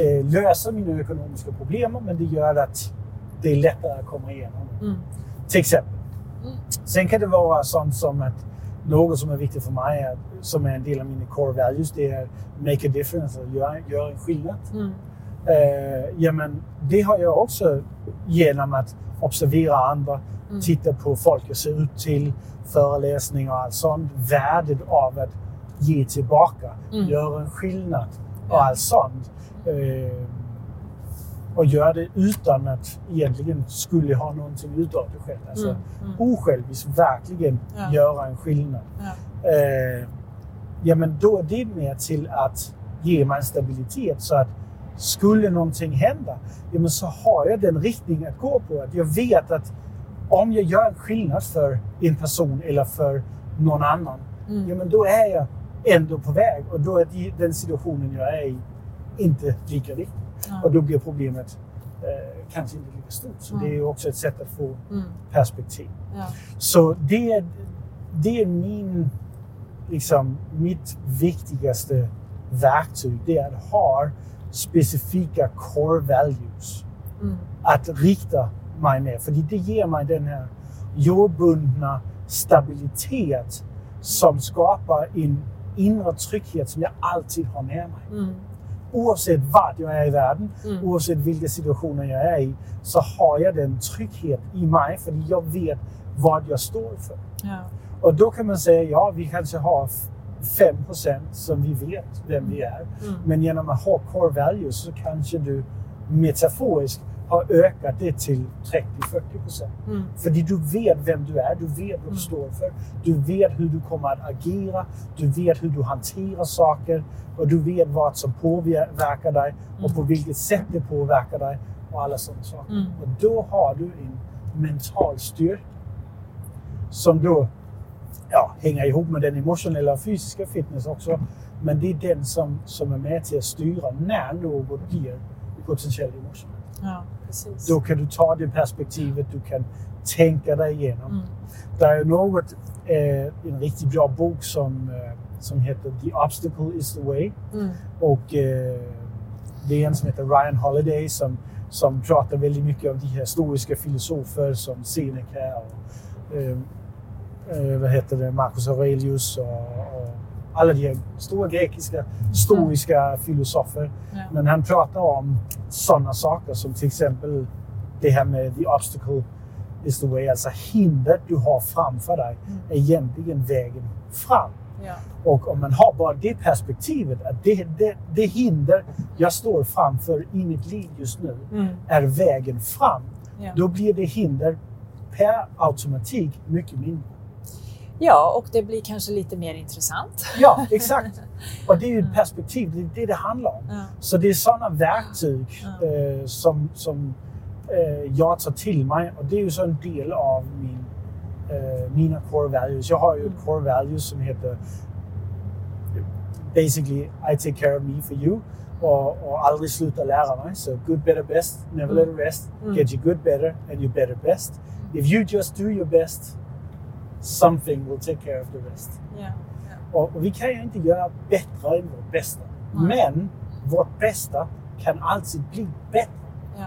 eh, lösa mina ekonomiska problem. Men det gör att det är lättare att komma igenom. Mm. Till exempel. Mm. Sen kan det vara sånt som att något som är viktigt för mig, som är en del av mina core values, det är make a difference, att göra, göra en skillnad. Mm. Eh, ja, men det har jag också genom att observera andra, Mm. titta på folk jag ser upp till, föreläsningar och allt sånt. Värdet av att ge tillbaka, Mm. göra en skillnad och Ja. allt sånt. Eh, och göra det utan att egentligen skulle ha någonting utav det själv. Alltså, Mm. Mm. Osjälviskt, verkligen Ja. göra en skillnad. Ja. Eh, ja, men då är det mer till att ge mig en stabilitet så att skulle någonting hända, ja, men så har jag den riktning att gå på. Att jag vet att om jag gör en skillnad för en person eller för någon annan, Mm. ja, men då är jag ändå på väg och då är den situationen jag är i inte lika viktig. Ja. Och då blir problemet eh, kanske inte lika stort. Så Mm. det är också ett sätt att få Mm. perspektiv. Ja. Så det är, det är min liksom, mitt viktigaste verktyg det är att ha specifika core values Mm. att rikta mig med. För det ger mig den här jordbundna stabilitet som skapar en inre trygghet som jag alltid har med mig. Mm. Oavsett vart jag är i världen, Mm. oavsett vilka situationer jag är i, så har jag den trygghet i mig för jag vet vad jag står för. Ja. Och då kan man säga, ja, vi kanske har 5% som vi vet vem vi är. Mm. Men genom att ha core values så kanske du metaforiskt har ökat det till 30-40 Mm. För du vet vem du är, du vet vad du Mm. står för, du vet hur du kommer att agera, du vet hur du hanterar saker och du vet vad som påverkar dig och Mm. på vilket sätt det påverkar dig och alla sådana saker. Mm. Och då har du en mental styrka som då ja, hänger ihop med den emotionella och fysiska fitness också. Men det är den som, som är med till att styra när något blir potentiellt emotionellt. ja, precis. Då kan du ta det perspektivet, du kan tänka dig igenom. Mm. Det är något, eh, en riktigt bra bok som, eh, som heter The Obstacle is the Way. Mm. Och eh, det är en som heter Ryan Holiday som, som pratar väldigt mycket om de här historiska filosofer som Seneca och eh, vad heter det, Marcus Aurelius och, och alla de stora grekiska stoiska filosofer. Ja. Men han pratar om sådana saker som till exempel det här med the obstacle is the way. Alltså hindret du har framför dig Mm. är egentligen vägen fram. Ja. Och om man har bara det perspektivet att det, det, det hinder jag står framför i mitt liv just nu Mm. är vägen fram. Ja. Då blir det hinder per automatik mycket mindre. Ja, och det blir kanske lite mer intressant. Ja, exakt. Och det är ju ett perspektiv, det är det det handlar om. Ja. Så det är sådana verktyg Ja. eh, som, som eh, jag tar till mig och det är ju så en del av min, eh, mina core values. Jag har ju ett Mm. core values som heter basically I take care of me for you och, och aldrig sluta lära mig. Så good, better, best, never let it rest. Mm. Get you good, better and you better best. If you just do your best, something will take care of the rest. Ja. Ja. Och, och vi kan ju inte göra bättre än vårt bästa. Nej. Men vårt bästa kan alltid bli bättre. Ja.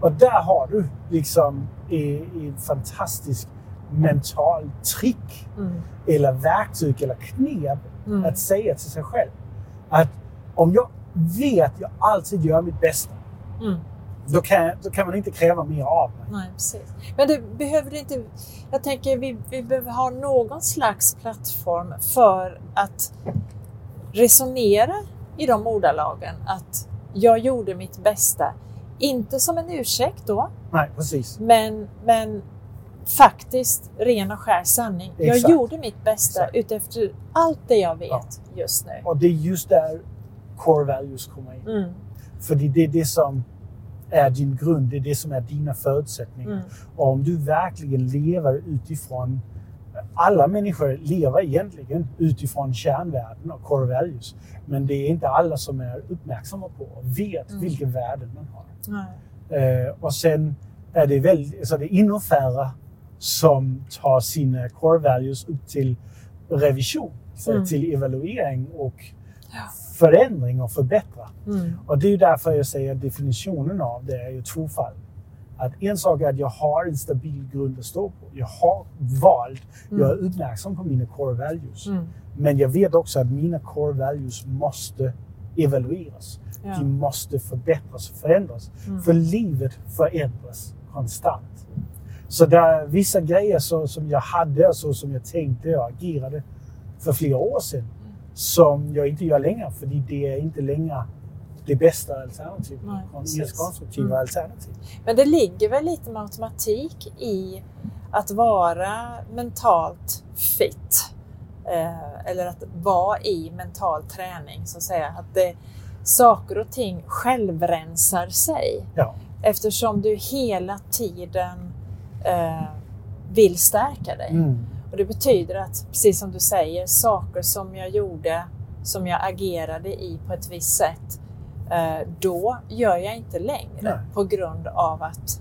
Och där har du liksom en fantastisk mental trick Mm. eller verktyg eller knep Mm. att säga till sig själv att om jag vet jag alltid gör mitt bästa, Mm. Då kan, då kan man inte kräva mer av mig. Nej, precis. Men det behöver inte... Jag tänker vi, vi behöver ha någon slags plattform för att resonera i de ordalagen. Att jag gjorde mitt bästa. Inte som en ursäkt då, Nej, precis. men, men faktiskt ren och skär sanning. Jag Exakt. gjorde mitt bästa Exakt. utefter allt det jag vet Ja. just nu. Och det är just där core values kommer in. Mm, För det är det som är din grund, det är det som är dina förutsättningar. mm, Och om du verkligen lever utifrån alla människor lever egentligen utifrån kärnvärden och core values. Men det är inte alla som är uppmärksamma på och vet Mm. vilka värden man har. Eh, och sen är det, väldigt, det är ännu färre som tar sina core values upp till revision, Mm. till evaluering och Ja. Förändring och förbättra. mm, Och det är därför jag säger att definitionen av det är ju tvåfaldig. Att en sak är att jag har en stabil grund att stå på. Jag har valt, jag är uppmärksam på mina core values. mm, Men jag vet också att mina core values måste evalueras. ja, De måste förbättras och förändras. Mm. För livet förändras konstant. Så det är vissa grejer så, som jag hade och så som jag tänkte och agerade för flera år sedan som jag inte gör längre för det är inte längre det bästa alternativet. Det konstruktiva Mm. alternativ. Men det ligger väl lite med automatik i att vara mentalt fit. Eh, eller att vara i mental träning, så att säga. Att det, saker och ting självrensar sig. Ja. Eftersom du hela tiden eh, vill stärka dig. Mm. Och det betyder att, precis som du säger, saker som jag gjorde, som jag agerade i på ett visst sätt, eh, då gör jag inte längre Nej. på grund av att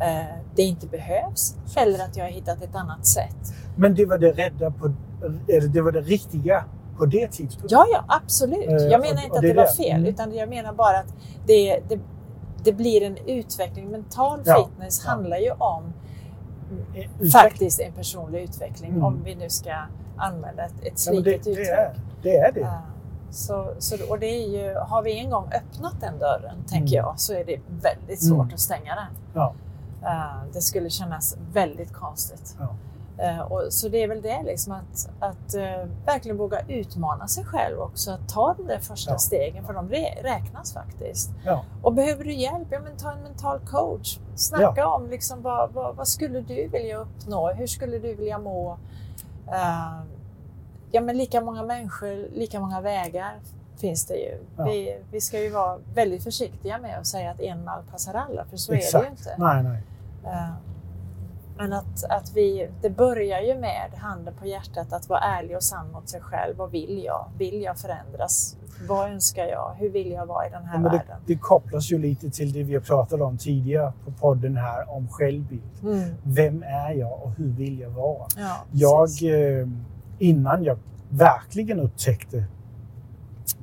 eh, det inte behövs eller att jag har hittat ett annat sätt. Men det var det rädda på eller det var det riktiga på det tidspunkten. Ja, ja, absolut. Eh, Jag menar och- inte och att det det var fel, Mm. utan jag menar bara att det, det, det blir en utveckling. Mental Ja, fitness ja. handlar ju om utveckling. faktiskt en personlig utveckling, Mm. om vi nu ska använda ett, ett Ja, men det, slitet uttryck. är, det är det. Ja. Så, så, och det är ju, har vi en gång öppnat den dörren, tänker Mm. jag, så är det väldigt svårt Mm. att stänga den. Ja. Eh, det skulle kännas väldigt konstigt. Ja. Eh, och, så det är väl det, liksom att, att eh, verkligen våga utmana sig själv också. Att ta de där första Ja. stegen, för de räknas faktiskt. Ja. Och behöver du hjälp, ja men ta en mental coach. Snacka om liksom, vad, vad, vad skulle du vilja uppnå? Hur skulle du vilja må? Eh, ja men lika många människor, lika många vägar finns det ju. Ja. Vi, vi ska ju vara väldigt försiktiga med att säga att en mall passar alla, för så är det ju Exakt. inte. Nej, nej. Eh, Men att, att vi, det börjar ju med handen på hjärtat att vara ärlig och sann mot sig själv. Vad vill jag? Vill jag förändras? Vad önskar jag? Hur vill jag vara i den här Ja, men det, världen? det kopplas ju lite till det vi har pratat om tidigare på podden här om självbild. Mm. Vem är jag och hur vill jag vara? Ja, Jag, eh, innan jag verkligen upptäckte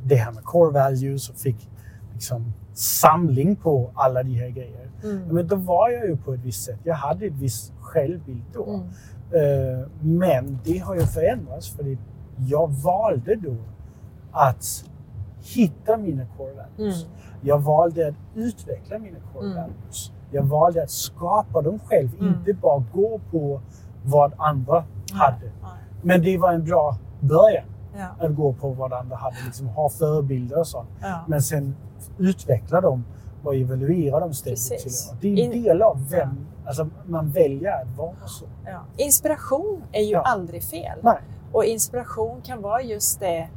det här med core values och fick liksom samling på alla de här grejerna. Mm. Men då var jag ju på ett visst sätt. Jag hade ett visst självbild då. Mm. Eh, Men det har ju förändrats för jag valde då att hitta mina core values. Mm. Jag valde att utveckla mina core Mm. values. Jag valde att skapa dem själv, Mm. inte bara gå på vad andra hade. Men det var en bra början Ja, att gå på vad andra hade, liksom ha förebilder och sånt. ja. Men sen utveckla dem och evaluera dem ständigt. Det. Är en del av vem alltså, man väljer att vara så. Ja. Inspiration är ju Ja. aldrig fel. Nej. Och inspiration kan vara just det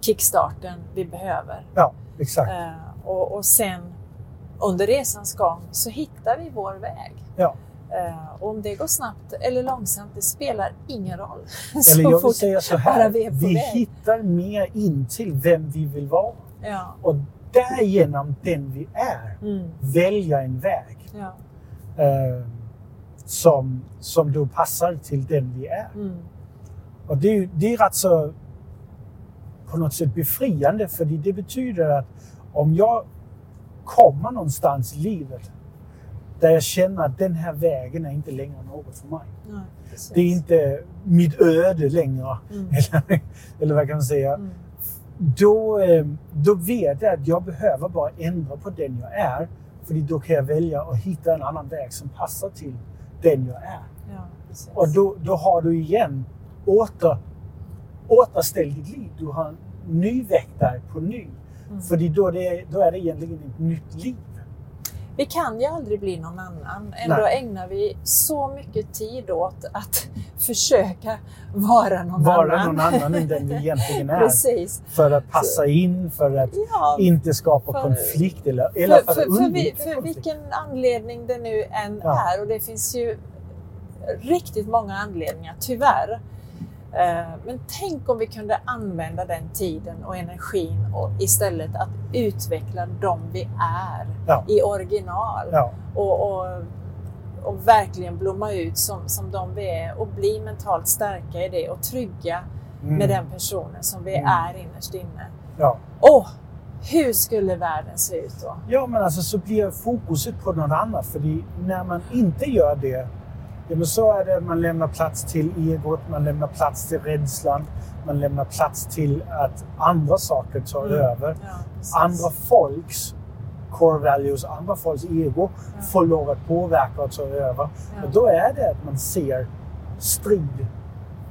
kickstarten vi behöver. Ja, exakt. Eh, och, och sen under resans gång så hittar vi vår väg. Ja. Och om det går snabbt eller långsamt, det spelar ingen roll. Eller jag vill säga så här. vi Vi hittar mer in till vem vi vill vara. Ja. Och därigenom den vi är, Mm. välja en väg Ja. eh, som, som då passar till den vi är. Mm. Och det, det är rätt så på något sätt befriande för det betyder att om jag kommer någonstans i livet där jag känner att den här vägen är inte längre något för mig. Nej. Det är inte mitt öde längre. Mm. Eller, eller vad kan man säga? Mm. Då, eh, då vet jag att jag behöver bara ändra på den jag är. För då kan jag välja att hitta en annan väg som passar till den jag är. Ja. Och då, då har du igen åter, återställt ditt liv. Du har nyväckt dig på ny. Mm. För då, det, då är det egentligen ett nytt liv. Vi kan ju aldrig bli någon annan. Ändå Nej. ägnar vi så mycket tid åt att försöka vara någon Vara annan. någon annan än den vi egentligen är. Precis. För att passa in, för att Ja, inte skapa För- konflikt eller, eller för, för, för, för, vi, för vilken anledning det nu än Ja. är. Och det finns ju riktigt många anledningar, tyvärr. Eh, Men tänk om vi kunde använda den tiden och energin och istället att utveckla de vi är Ja. i original. Ja, och, och, och verkligen blomma ut som, som de vi är och bli mentalt starka i det och trygga mm, med den personen som vi Mm. är innerst inne. ja. Åh, hur skulle världen se ut då? ja, men alltså så blir fokuset på något annat. För när man inte gör det, ja, men så är det man lämnar plats till egot, man lämnar plats till rädslan, man lämnar plats till att andra saker tar Mm. över. Ja. Andra folks core values, andra folks ego Ja. får lov att påverka och ta över. Ja. Och då är det att man ser strid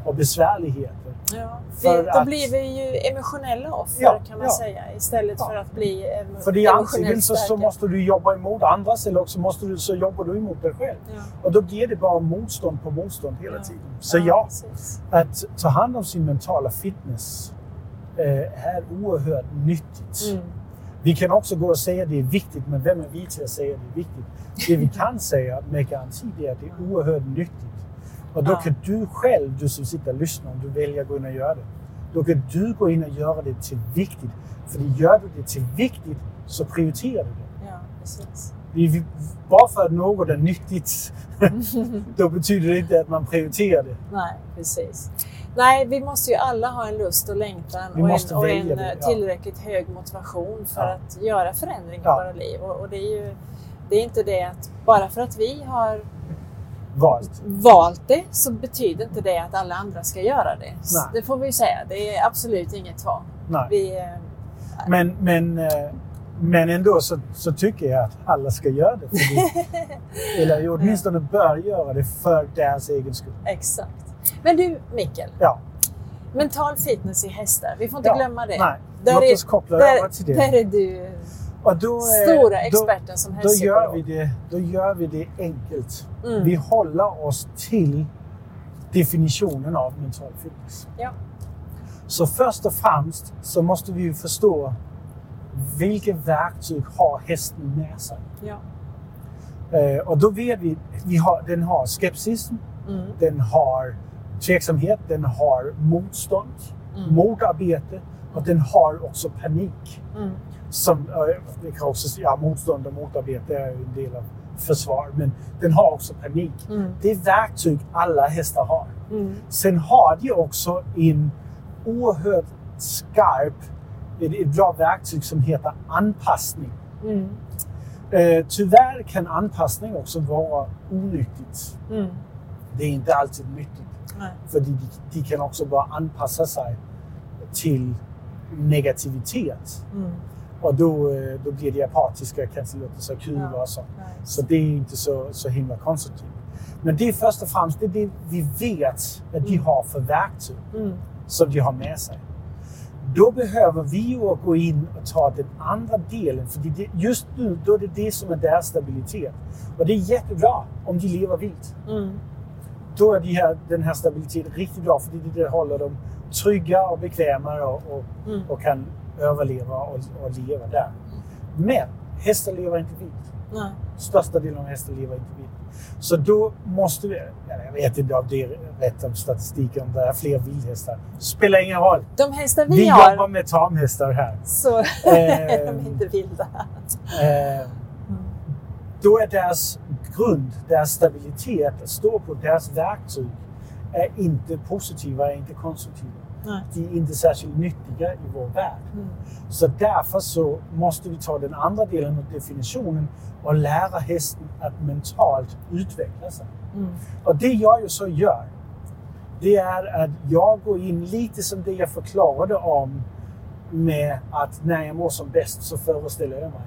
och besvärligheter. Ja, För vi, då att- blir vi ju emotionella offer Ja, kan man ja. säga istället för att bli em, För det är antingen emotionellt så, så måste du jobba emot andras eller också måste du, så jobbar du emot dig själv. Och då blir det bara motstånd på motstånd hela tiden. Så ja, att ta hand om sin mentala fitness eh, är oerhört nyttigt. Mm. Vi kan också gå och säga att det är viktigt, men vem är vi till att säga att det är viktigt? Det vi kan säga med garanti är att det är oerhört nyttigt. Och då Ja. kan du själv, du som sitter och lyssnar, om du väljer att gå in och göra det. Då kan du gå in och göra det till viktigt. För gör du det till viktigt så prioriterar du det. Ja, precis. Vi- Bara för att något är nyttigt, då betyder det inte att man prioriterar det. Nej, precis. Nej, vi måste ju alla ha en lust och längtan och en, och en det, ja. tillräckligt hög motivation för Ja. att göra förändringar Ja. i våra liv. Och, och det är ju det är inte det att bara för att vi har Valt. valt det så betyder inte det att alla andra ska göra det. Det får vi säga. Det är absolut inget tvång. Vi, eh, Men, men, eh, men ändå så, så tycker jag att alla ska göra det. Det eller åtminstone bör göra det för deras egen skull. exakt. Men du Mikkel, Ja. mental fitness i hästar. Vi får inte ja. glömma det. Nej. Där Låt är- oss koppla Där, över till det. där är du då, stora då, experten som då gör, vi det, då gör vi det enkelt. Mm. Vi håller oss till definitionen av mental fitness. Ja. Så först och främst så måste vi ju förstå vilka verktyg har hästen med sig? Ja. Eh, och då vet vi, har, den har skepsis, Mm. den har tveksamhet, den har motstånd, Mm. motarbete och den har också panik. Mm. Som, också, ja, motstånd och motarbete är en del av försvar, men den har också panik. Mm. Det är verktyg alla hästar har. Mm. Sen har de också en oerhört skarp, ett bra verktyg som heter anpassning. Mm. Eh, tyvärr kan anpassning också vara onyttigt. Mm. Det är inte alltid nyttigt. Nej. För de, de kan också bara anpassa sig till negativitet. Mm. Och då, eh, då blir de apatiska, kanske låter sig kuva och så. Så det är inte så, så himla konstruktivt. Men det är först och främst det, det vi vet att de Mm. har för verktyg Mm. som de har med sig. Då behöver vi ju gå in och ta den andra delen, för det, just nu då är det det som är deras stabilitet. Och det är jättebra om de lever vilt. Mm. Då är de här, den här stabiliteten riktigt bra, för det, det håller dem trygga och bekväma och, och, Mm. och kan överleva och, och leva där. Men hästar lever inte vilt. Nej. Största delen av hästar lever inte vilt. Så då måste vi, jag vet inte om det är rätt om statistiken, om det är fler vildhästar. Spelar ingen roll. De hästar vi, Vi har, jobbar med tamhästar här. så Eh, är de inte vilda. Eh, då är deras grund, deras stabilitet att stå på, deras verktyg är inte positiva, är inte konstruktiva. Nej. De är inte särskilt nyttiga i vår värld. Mm. Så därför så måste vi ta den andra delen av definitionen och lära hästen att mentalt utveckla sig. Mm. Och det jag ju så gör, det är att jag går in lite som det jag förklarade om med att när jag mår som bäst så föreställer jag mig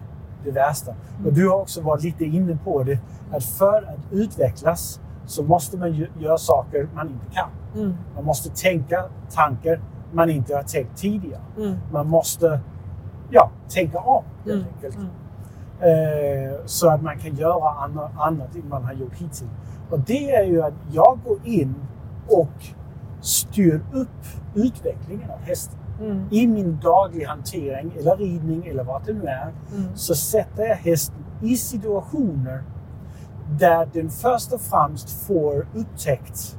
det värsta. Och du har också varit lite inne på det, att för att utvecklas så måste man ju göra saker man inte kan. Mm. Man måste tänka tankar man inte har tänkt tidigare. Mm. Man måste ja, tänka om helt Mm. enkelt. Mm. Eh, så att man kan göra annat, annat än man har gjort hittills. Och det är ju att jag går in och styr upp utvecklingen av hästen. Mm. I min dagliga hantering eller ridning eller vad det nu är Mm. så sätter jag hästen i situationer där den först och främst får upptäckt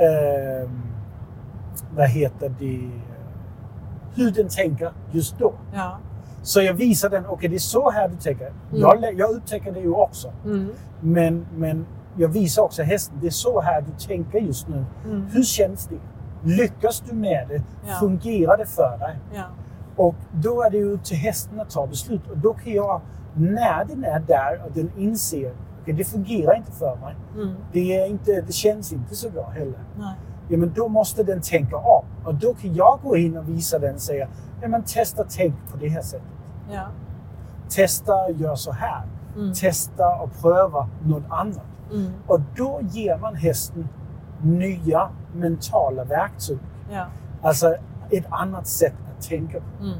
eh, vad heter det, hur den tänker just då. Ja. Så jag visar den, okej det är så här du tänker. Jag, lä- jag upptäcker det ju också. Mm. Men, men jag visar också hästen, det är så här du tänker just nu. Mm. Hur känns det? Lyckas du med det? Ja. Fungerar det för dig? Ja. Och då är det ju upp till hästen att ta beslut. Och då kan jag, när den är där och den inser att det fungerar inte för mig. Mm. Det, är inte, det känns inte så bra heller. Nej. Ja, men då måste den tänka om. Och då kan jag gå in och visa den och säga, ja, men testa tänk på det här sättet. Ja. Testa gör så här. Mm. Testa och pröva något annat. Mm. Och då ger man hästen nya mentala verktyg. Ja. Alltså ett annat sätt att tänka på. Mm.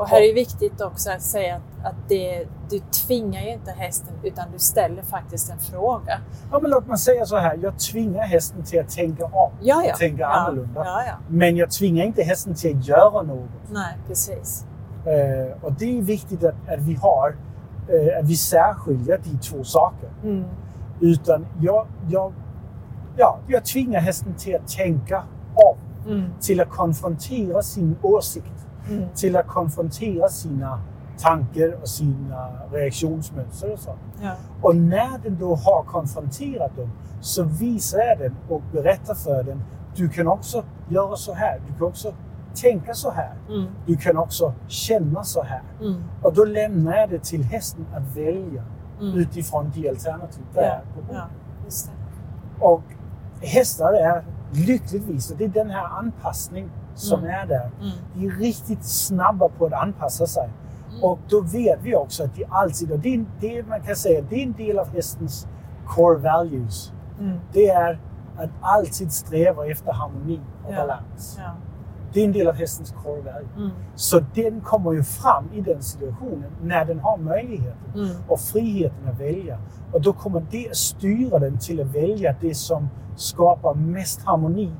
Och här är det viktigt också att säga att, att det, du tvingar ju inte hästen utan du ställer faktiskt en fråga. Ja, men låt mig säga så här, jag tvingar hästen till att tänka om. Ja, ja. Tänka ja. annorlunda. Ja, ja. Men jag tvingar inte hästen till att göra något. Nej, precis. Eh, och det är viktigt att, att vi har, eh, att vi särskiljer de två saker. Mm. Utan jag, jag, ja, jag tvingar hästen till att tänka om. Mm. Till att konfrontera sin åsikt. Mm. Till att konfrontera sina tankar och sina reaktionsmönster och så. Ja. Och när den då har konfronterat dem så visar jag den och berättar för den. du kan också göra så här. Du kan också tänka så här. Mm. Du kan också känna så här. Mm. Och då lämnar jag det till hästen att välja Mm. utifrån de alternativ där Ja. på bordet. Ja. Och hästar är lyckligtvis, och det är den här anpassning som Mm. är där. Mm. De är riktigt snabba på att anpassa sig. Mm. Och då vet vi också att de alltid, och det, är- det man kan säga, det är en del av hästens core values. Det är att alltid sträva efter harmoni och Ja. balans. Ja. Det är en del av hästens core value. Mm. Så den kommer ju fram i den situationen när den har möjligheten Mm. och friheten att välja. Och då kommer det styra den till att välja det som skapar mest harmoni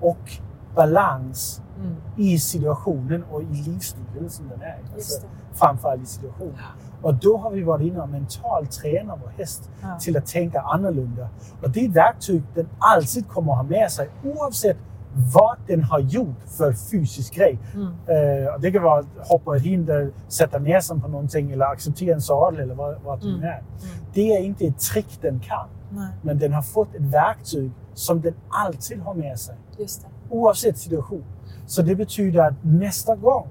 och balans Mm. i situationen och i livsstilen som den är. Alltså, framförallt i situationen. Och då har vi varit inne och mentalt tränat vår häst Ja. till att tänka annorlunda. Och det är verktyg den alltid kommer att ha med sig oavsett vad den har gjort för fysisk grej. Mm. Eh, och det kan vara att hoppa ett hinder, sätta näsan på någonting eller acceptera en sadel eller vad, vad det Mm. är. Det är inte ett trick den kan, Nej, men den har fått ett verktyg som den alltid har med sig oavsett situation. Så det betyder att nästa gång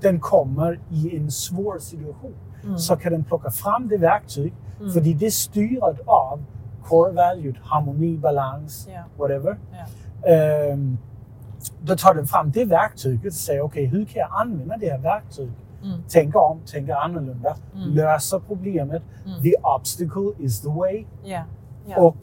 den kommer i en svår situation Mm. så kan den plocka fram det verktyg, Mm. för det är styrt av core value, harmoni, balans, Ja. whatever. Ja. Ehm, då tar den fram det verktyget och säger okej, hur kan jag använda det här verktyget? Mm. Tänka om, tänka annorlunda, Mm. lösa problemet. Mm. The obstacle is the way. Ja. Och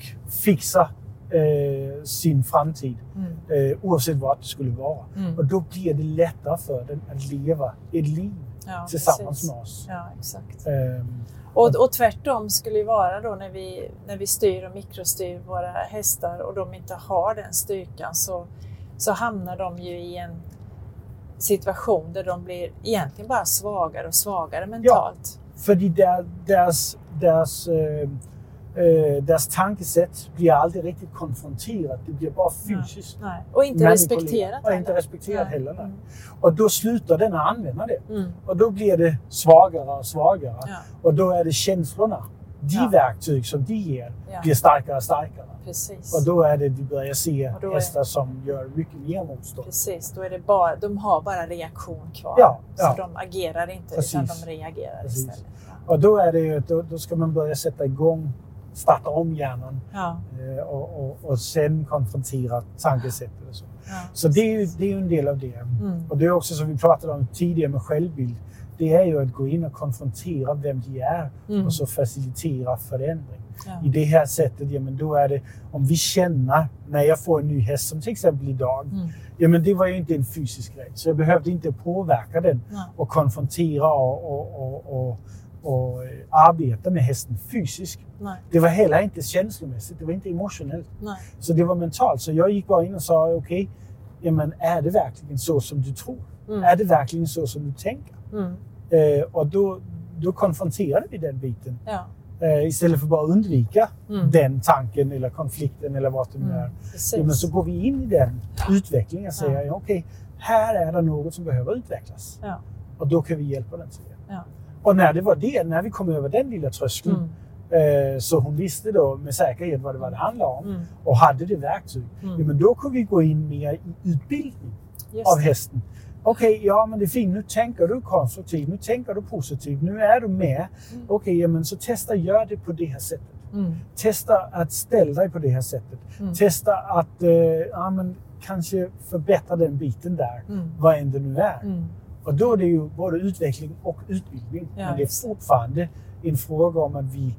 fixa eh, sin framtid. Mm. Eh, oavsett vad det skulle vara. Mm. Och då blir det lättare för den att leva ett liv Ja, tillsammans precis. med oss. Ja, exakt. Ehm, Och, och tvärtom skulle ju vara då när vi, när vi styr och mikrostyr våra hästar och de inte har den styrkan så, så hamnar de ju i en situation där de blir egentligen bara svagare och svagare mentalt. för där, deras, deras, eh, eh, deras tankesätt blir aldrig riktigt konfronterat. Det blir bara fysiskt. Nej. Och inte respekterat Och inte heller. respekterat Nej. heller. nej. Mm. Och då slutar den att använda det. Mm. Och då blir det svagare och svagare. Ja, Och då är det känslorna, de Ja. verktyg som de ger, Ja. blir starkare och starkare. precis. Och då är det vi börjar se hästar som gör mycket mer motstånd. Precis, då är det bara, de har bara reaktion kvar. Ja, Så ja. de agerar inte Precis. utan de reagerar Precis. istället. Och då, är det då, då ska man börja sätta igång, starta om hjärnan Ja, eh, och, och, och sen konfrontera tankesättet. Och så ja, så det är ju det är ju en del av det. Mm. Och det är också som vi pratade om tidigare med självbild. Det är ju att gå in och konfrontera vem de är Mm. och så facilitera förändring. Ja. I det här sättet, ja, men då är det om vi känner när jag får en ny häst, som till exempel idag. Mm. Ja, men det var ju inte en fysisk grej, så jag behövde inte påverka den och konfrontera och, och, och, och, och eh, arbeta med hästen fysiskt. Nej, Det var heller inte känslomässigt, det var inte emotionellt. nej. Så det var mentalt. Så jag gick bara in och sa, okej, ja, men är det verkligen så som du tror? Mm. Är det verkligen så som du tänker? Mm. Eh, och då, då konfronterade vi den biten. Ja. Eh, istället för bara att undvika Mm. den tanken eller konflikten eller vad det nu är. Mm. Precis. Ja, men så går vi in i den utvecklingen och säger, Ja. okej, här är det något som behöver utvecklas. Ja. Och då kan vi hjälpa den till det. Och när det var det, när vi kom över den lilla tröskeln, Mm. eh, så hon visste då med säkerhet vad det var det handlade om Mm. och hade det verktyg. Mm. Ja, men då kunde vi gå in mer i utbildning Just av hästen. Okej, ja men det är fint. Nu tänker du konstruktivt, nu tänker du positivt, nu är du med. Mm. Okej, ja, men så testa gör det på det här sättet. Mm. Testa att ställa dig på det här sättet. Mm. Testa att eh, ja, men kanske förbättra den biten där, vad än det nu är. Och då är det ju både utveckling och utbildning. Ja, men det är fortfarande en fråga om att vi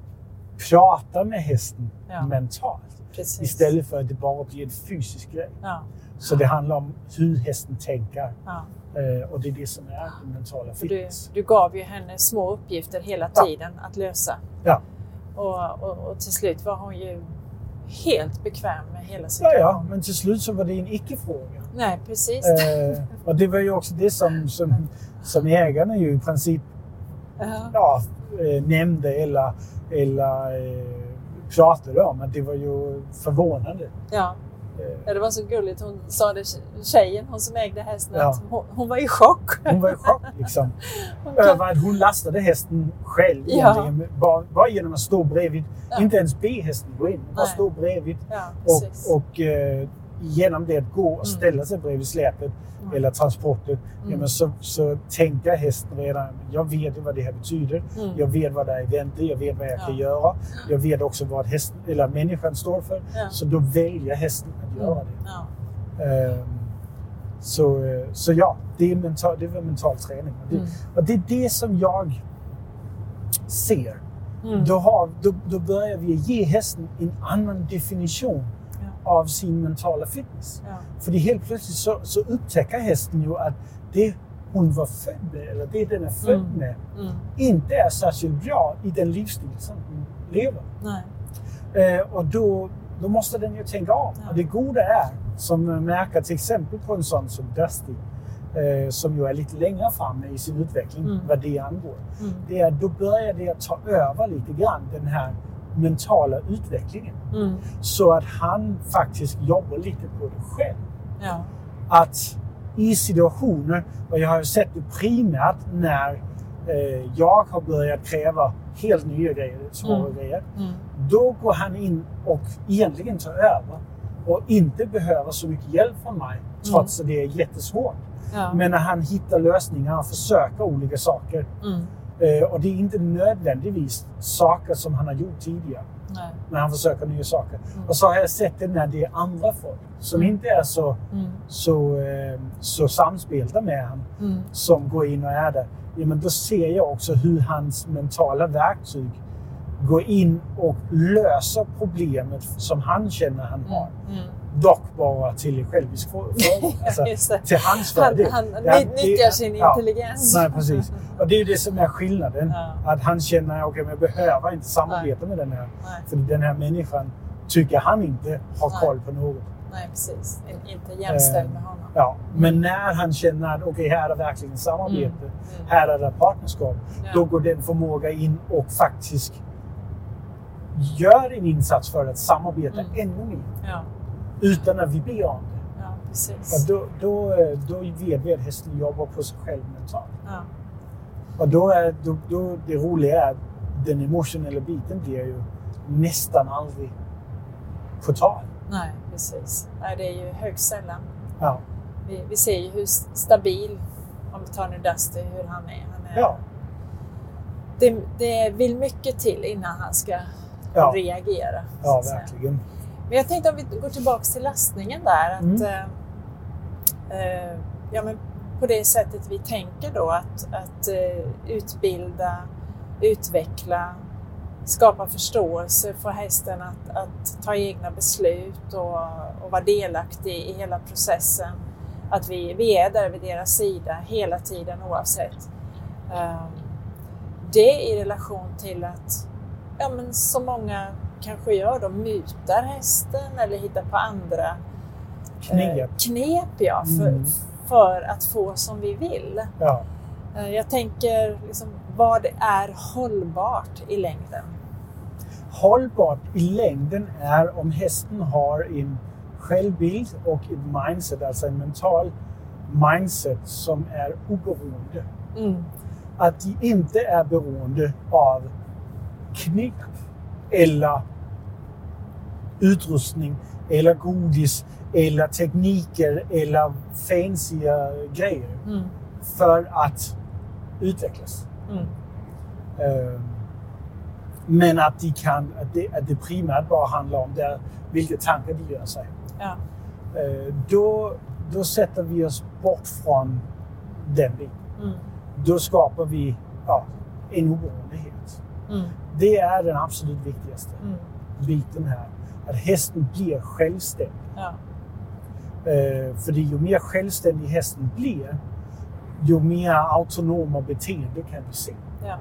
pratar med hästen Ja. mentalt. Precis. Istället för att det bara blir en fysisk grej. Ja. Så det handlar om hur hästen tänker. Ja. Eh, och det är det som är den mentala För du, fitness. du gav ju henne små uppgifter hela Ja. tiden att lösa. Ja. Och, och, och till slut var hon ju helt bekväm med hela Ja, situationen. ja, men till slut så var det en icke-fråga. Nej, precis. Eh, och det var ju också det som, som, som ägarna ju i princip Ja. ja, eh, nämnde eller, eller eh, pratade om. Att det var ju förvånande. Ja. Eh, ja, det var så gulligt. Hon sa det, tjejen, hon som ägde hästen, Ja. att hon, hon var i chock. hon var i chock liksom. Hon kan- över att hon lastade hästen själv Ja. Bara, bara genom att stå bredvid. Ja. Inte ens be hästen gå in. Bara stå bredvid Ja, och, och eh, genom det att gå och ställa sig bredvid släpet Mm. eller transporten, Mm. så, så tänker hästen redan, jag vet vad det här betyder. Mm. Jag vet vad det är i väntan, jag vet vad jag kan Ja. göra. Jag vet också vad hästen, eller människan står för. Ja. Så då väljer hästen att göra Mm. det. Ja. Ehm, så, så ja, det är, mental, det är mental träning. Och det, Mm. och det är det som jag ser. Mm. Då, har, då, då börjar vi ge hästen en annan definition. Av sin mentala fitness. Ja. För helt plötsligt så, så upptäcker hästen ju att det hon var född med, eller det den är född Mm. med, Mm. inte är särskilt bra i den livsstil som hon lever. Eh, och då, då måste den ju tänka om. Ja. Och det goda är, som man märker till exempel på en sån som Dusty, eh, som ju är lite längre framme i sin utveckling Mm. vad det angår. Mm. Det är, då börjar det att ta över lite grann den här mentala utvecklingen. Mm. Så att han faktiskt jobbar lite på det själv. Ja. Att i situationer, och jag har ju sett det primärt när eh, jag har börjat kräva helt nya grejer, svåra Mm. grejer. Mm. Då går han in och egentligen tar över och inte behöver så mycket hjälp från mig, trots att det är jättesvårt. Ja. Men när han hittar lösningar och försöker olika saker. Mm. Eh, och det är inte nödvändigtvis saker som han har gjort tidigare, Nej. när han försöker nya saker. Mm. Och så har jag sett det när det är andra folk som Mm. inte är så, Mm. så, eh, så samspelta med honom, Mm. som går in och är där. Ja, men då ser jag också hur hans mentala verktyg går in och löser problemet som han känner han har. Mm. Mm. Dock bara till självisk fråga. Alltså, till hans Han, fördel. han Ja, ny- det- nyttjar sin ja. intelligens. Nej, precis. Och det är ju det som är skillnaden. Ja. Att han känner att okay, men jag behöver inte samarbeta med den här. Nej. För den här människan tycker han inte har Nej. koll på något. Nej, precis. In- Inte jämställd med honom. Ja. Men när han känner att okay, här är det verkligen samarbete, Mm. här är det partnerskap. Ja. Då går den förmåga in och faktiskt gör en insats för att samarbeta Mm. ännu mer. Ja. Utan att vi ber om det. ja, Och då, då, då vet vi att hästen jobbar på sig själv mentalt. Ja. Och då är, då, då, det roliga är att den emotionella biten blir ju nästan aldrig på tal. Nej, precis. Nej, det är ju högst sällan. Ja. Vi, vi ser ju hur stabil, om vi tar nu Dusty, hur han är. Han är Ja. det, det vill mycket till innan han ska Ja. reagera. ja, att säga. Men jag tänkte om vi går tillbaka till lastningen där. Att, Mm. eh, eh, ja, men på det sättet vi tänker då att, att eh, utbilda, utveckla, skapa förståelse för hästen att, att ta egna beslut och, och vara delaktig i hela processen. Att vi, vi är där vid deras sida hela tiden oavsett. Eh, det i relation till att ja, men så många kanske gör, de mutar hästen eller hittar på andra Knep. eh, knep ja, för, Mm. för att få som vi vill. Ja. Eh, jag tänker liksom, vad är hållbart i längden? Hållbart i längden är om hästen har en självbild och ett mindset, alltså en mental mindset som är oberoende. Mm. Att de inte är beroende av knep eller utrustning eller godis eller tekniker eller fancy grejer Mm. för att utvecklas. Mm. Eh, Men att, de kan, att, det, att det primärt bara handlar om där, vilka tankar de gör sig. Ja. Eh, Då, då sätter vi oss bort från den biten. Mm. Då skapar vi ja, en oberoendehet. Mm. Det är den absolut viktigaste Mm. biten här. Att hästen blir självständig. Ja. Eh, för ju mer självständig hästen blir, ju mer autonoma beteende kan vi se. Ja.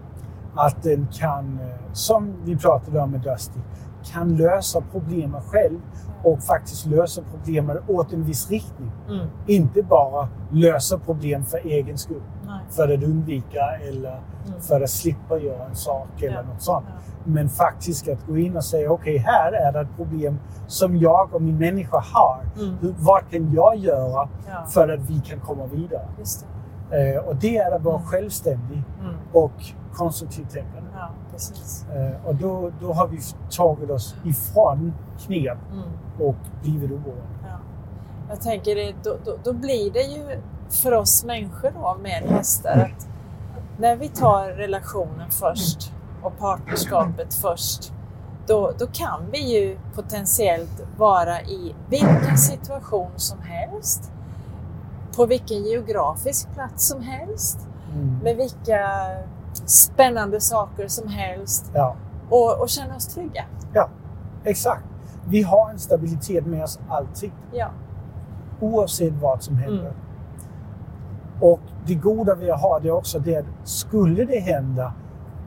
Att den kan, eh, som vi pratade om med Dusty, kan lösa problemen själv och faktiskt lösa problemen åt en viss riktning. Mm. Inte bara lösa problem för egen skull. Nej. För att undvika eller Mm. för att slippa göra en sak eller Ja. något sånt. Ja. Men faktiskt att gå in och säga okej, här är det ett problem som jag och min människa har. Mm. Hur, vad kan jag göra Ja. för att vi kan komma vidare? Det. Eh, och det är att vara Mm. självständig Mm. och konstruktivt tänkande. Precis. Eh, och då, då har vi tagit oss ifrån knep Mm. och blivit oberoende. Ja. Jag tänker, det, då, då, då blir det ju för oss människor då med hästar att när vi tar relationen först och partnerskapet först, då, då kan vi ju potentiellt vara i vilken situation som helst, på vilken geografisk plats som helst, Mm. med vilka spännande saker som helst Ja, och, och känna oss trygga. ja, exakt. Vi har en stabilitet med oss alltid, Ja. oavsett vad som händer. Mm. Och det goda vi har det är också det att skulle det hända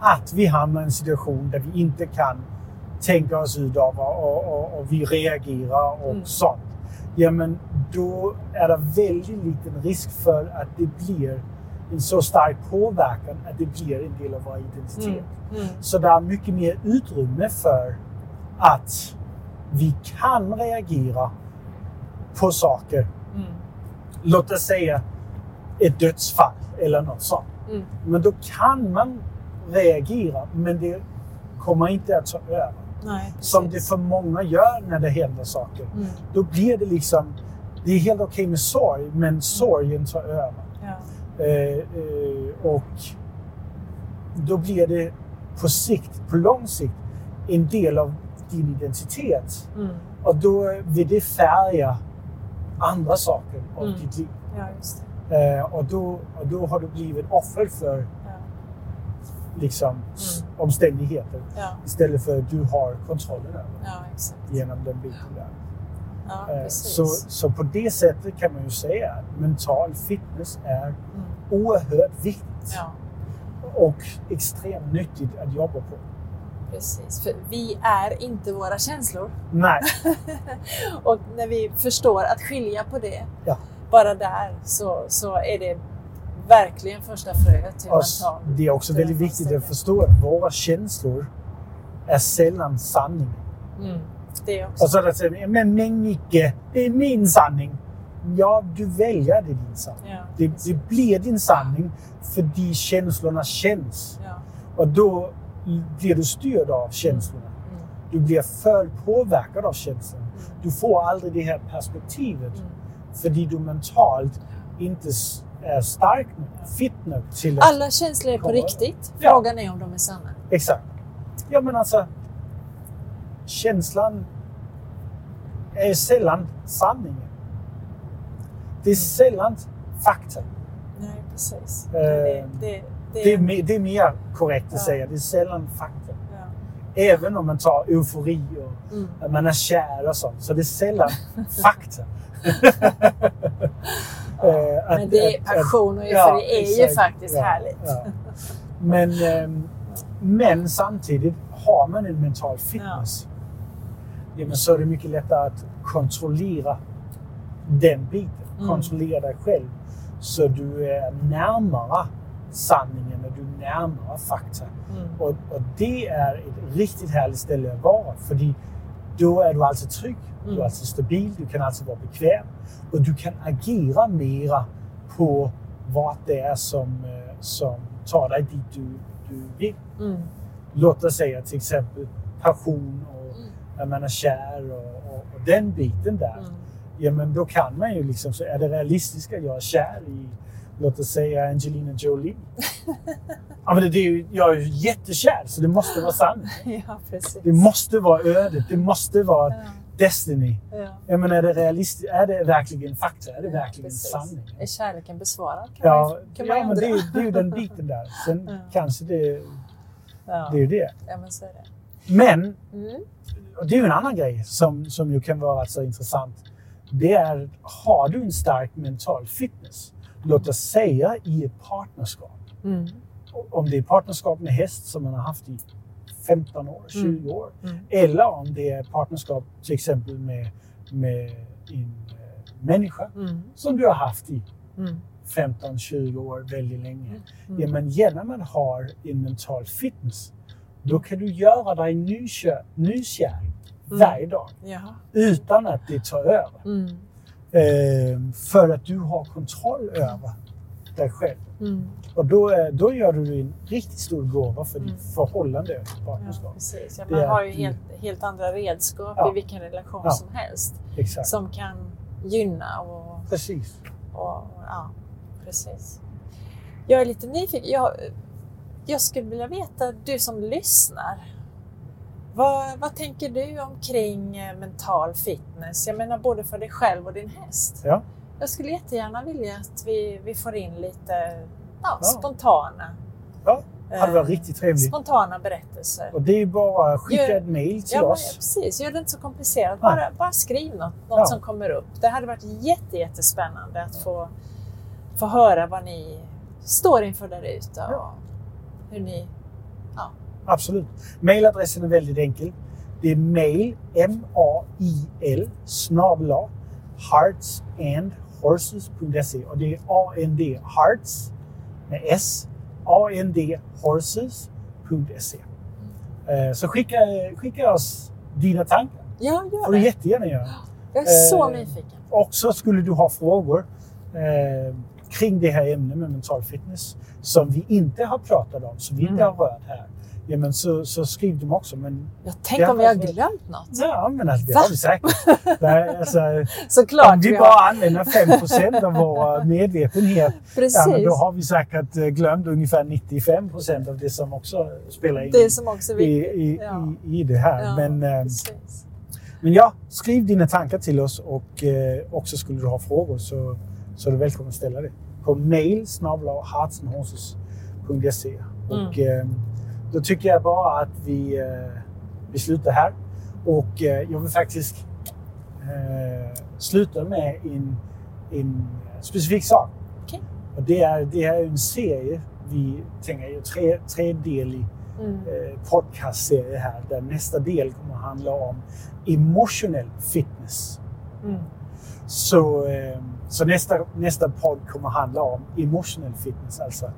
att vi hamnar i en situation där vi inte kan tänka oss ut av och, och, och, och vi reagerar och Mm. sånt. Ja, men då är det väldigt liten risk för att det blir en så stark påverkan att det blir en del av vår identitet. Mm. Mm. Så det är mycket mer utrymme för att vi kan reagera på saker. Mm. Låt oss säga ett dödsfall eller något sånt. Mm. Men då kan man reagera, men det kommer inte att ta över. Nej, Som det för många gör när det händer saker. Mm. Då blir det liksom, det är helt okej med sorg, men sorgen tar över. Eh, eh, och då blir det på sikt, på lång sikt, en del av din identitet. Mm. Och då vill det färga andra saker av Mm. ditt liv. ja. Eh, och, då, och då har du blivit offer för Ja. liksom, s- omständigheter Ja. istället för att du har kontrollen över genom den biten där. Ja, Eh, så, så på det sättet kan man ju säga att mental fitness är Mm. oerhört viktigt Ja, och extremt nyttigt att jobba på. precis. För vi är inte våra känslor. Nej, Och när vi förstår att skilja på det, Ja. bara där, så, så är det verkligen första fröet till mental. det är också väldigt viktigt att förstå att våra känslor är sällan sanning. Mm. Det också. Och så säger men, men Micke, det är min sanning. Ja, du väljer det din sanning. ja, Det, det blir din sanning för de känslorna känns. ja. Och då blir du styrd av känslorna. Mm. Du blir för påverkad av känslorna. Mm. Du får aldrig det här perspektivet. Mm. För du mentalt inte är stark nog, fit nog till att... Alla känslor är på riktigt. Ja. Frågan är om de är sanna. Exakt. Ja, men alltså. Känslan är sällan sanningen. Det är sällan fakta. Nej, precis. Eh, det, det, det, Det är, me- det är mer korrekt att Ja. säga. Det är sällan fakta. ja. Även om man tar eufori och Mm. man är kär och sånt. Så det är sällan fakta. Eh, att- Men det är passion och att- ja, eufori är ju exakt. faktiskt Ja, härligt. ja. Men, ehm, men samtidigt, har man en mental fitness, ja. men så är det mycket lättare att kontrollera den biten. Mm. Kontrollera dig själv. Så du är närmare sanningen och du är närmare fakta. Mm. Och, och det är ett riktigt härligt ställe att vara. För då är du alltid trygg, du Mm. är alltid stabil, du kan alltid vara bekväm. Och du kan agera mera på vad det är som, eh, som tar dig dit du, du vill. Mm. Låt oss säga till exempel passion att man är kär och, och, och den biten där. Mm. Ja, men då kan man ju liksom, så är det realistiskt att jag är kär i, låt oss säga Angelina Jolie? ja, men det är ju, jag är ju jättekär, så det måste vara sant. Ja, precis. Det måste vara ödet, det måste vara Ja, destiny. ja. Jag menar, är det realistiskt? Är det verkligen fakta? Är det verkligen Precis. sanning? Är kärleken besvarad? Kan Ja, man, kan man ja men undra. det är, det är ju den biten där. Sen Ja. kanske det, ja. det är ju det. ja, men så är det. Men Mm. Och det är ju en annan grej som, som ju kan vara så intressant. Det är, har du en stark mental fitness, låt oss säga i ett partnerskap. Mm. Om det är partnerskap med häst som man har haft i 15 år, 20 år. Mm. Eller om det är partnerskap till exempel med, med en eh, människa Mm. som du har haft i Mm. 15-20 år väldigt länge. Mm. Ja, men genom att ha en mental fitness, då kan du göra dig nykär, nykär Mm. Varje dag Ja. utan att det tar över. Mm. Eh, för att du har kontroll över dig själv. Mm. Och då, är, då gör du en riktigt stor gåva för ditt Mm. förhållande och Ja, partnerskap. precis. Ja, man har ju helt, helt andra redskap Ja. i vilken relation Ja. som helst Exakt. som kan gynna och, Precis. och ja, precis. Jag är lite nyfiken. Jag, jag skulle vilja veta, du som lyssnar, vad, vad tänker du omkring eh, mental fitness? Jag menar både för dig själv och din häst. Ja. Jag skulle jättegärna vilja att vi, vi får in lite ja, Ja. spontana, Ja, det hade varit eh, riktigt trevligt. spontana berättelser. Och det är bara att skicka ett mail till Ja, oss. precis. Gör det inte så komplicerat. Nej. Bara, bara skriv något, något Ja. som kommer upp. Det hade varit jätte, jättespännande att få, få höra vad ni står inför där ute och Ja. hur ni... Absolut. Mailadressen är väldigt enkel. Det är mail, M-A-I-L, snabla, heartsandhorses.se. Och det är A-N-D, hearts, med S, A-N-D, horses.se. Eh, Så skicka, skicka oss dina tankar. Ja, får gör du det. jättegärna göra. Jag är så Eh, nyfiken. Och så skulle du ha frågor eh, kring det här ämnet med mental fitness som vi inte har pratat om, som vi inte Mm. har rört här. Ja, men så, så skriv dem också. Men, Jag tänk ja, om vi har glömt något. ja, men alltså, det Va? har vi säkert. Nej, alltså, Såklart om vi bara har. använder 5% av vår medvetenhet, Precis. ja, men då har vi säkert eh, glömt ungefär 95% av det som också spelar in Det som också i, i, Ja. i, i det här. Ja, Men, eh, precis. men ja, skriv dina tankar till oss och eh, också skulle du ha frågor så, så är du välkommen att ställa det på mail heartsandhorses.se. Och eh, då tycker jag bara att vi, eh, vi slutar här. Och eh, jag vill faktiskt eh, sluta med en, en specifik sak. Okej. Och det är, det är en serie vi tänker göra, tre, tredelig Mm. eh, podcastserie här där nästa del kommer att handla om emotionell fitness. Mm. Så, eh, så nästa, nästa podd kommer att handla om emotionell fitness, alltså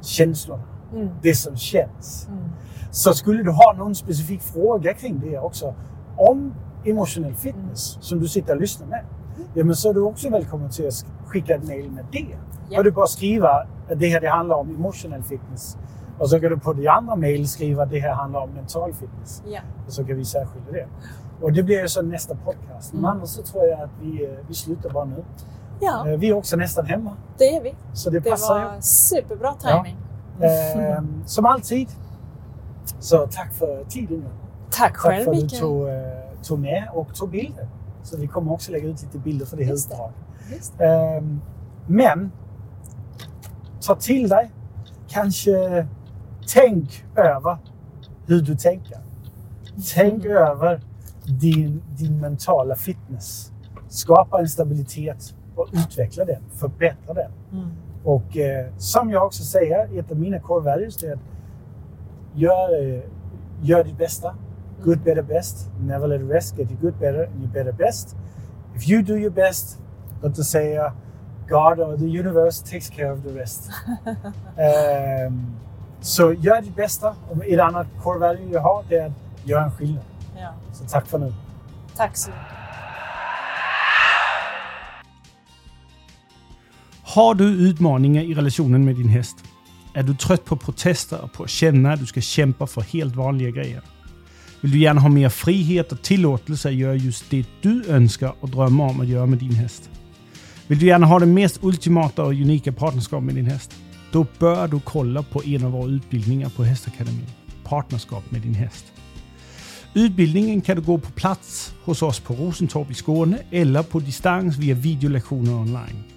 känslorna, Mm. det som känns. Mm. Så skulle du ha någon specifik fråga kring det också, om emotionell fitness som du sitter och lyssnar med, ja, men så är du också välkommen till att skicka ett mail med det. Ja. Och du bara skriva att det här det handlar om emotionell fitness. Och så kan du på det andra mail skriva att det här handlar om mental fitness. Ja. Och så kan vi särskilja det. Och det blir ju så nästa podcast. Men Mm. annars så tror jag att vi, eh, vi slutar bara nu. ja, Eh, Vi är också nästan hemma. det är vi. Så det Det passar var superbra timing. ju. Eh, som alltid. Så tack för tiden. Tack Tack själv för att du tog, eh, tog med och tog bilder. Så vi kommer också lägga ut lite bilder för det här uppdraget. Ehm, men ta till dig, kanske tänk över hur du tänker. Tänk Mm. över din, din mentala fitness. Skapa en stabilitet och utveckla den, förbättra den. Mm. Och eh, som jag också säger, ett av mina core values är att gör, eh, gör ditt bästa. Good, better, best. Never let it rest. Get you good, better, and you better best. If you do your best, låt oss säga God or the universe takes care of the rest. Ehm, så gör ditt bästa. Och ett annat core value jag har det är att göra en skillnad. Ja. Så tack för nu. Tack så mycket. Har du utmaningar i relationen med din häst? Är du trött på protester och på att känna att du ska kämpa för helt vanliga grejer? Vill du gärna ha mer frihet och tillåtelse att göra just det du önskar och drömmer om att göra med din häst? Vill du gärna ha det mest ultimata och unika partnerskap med din häst? Då bör du kolla på en av våra utbildningar på Hästakademin. Partnerskap med din häst. Utbildningen kan du gå på plats hos oss på Rosentorp i Skåne eller på distans via videolektioner online.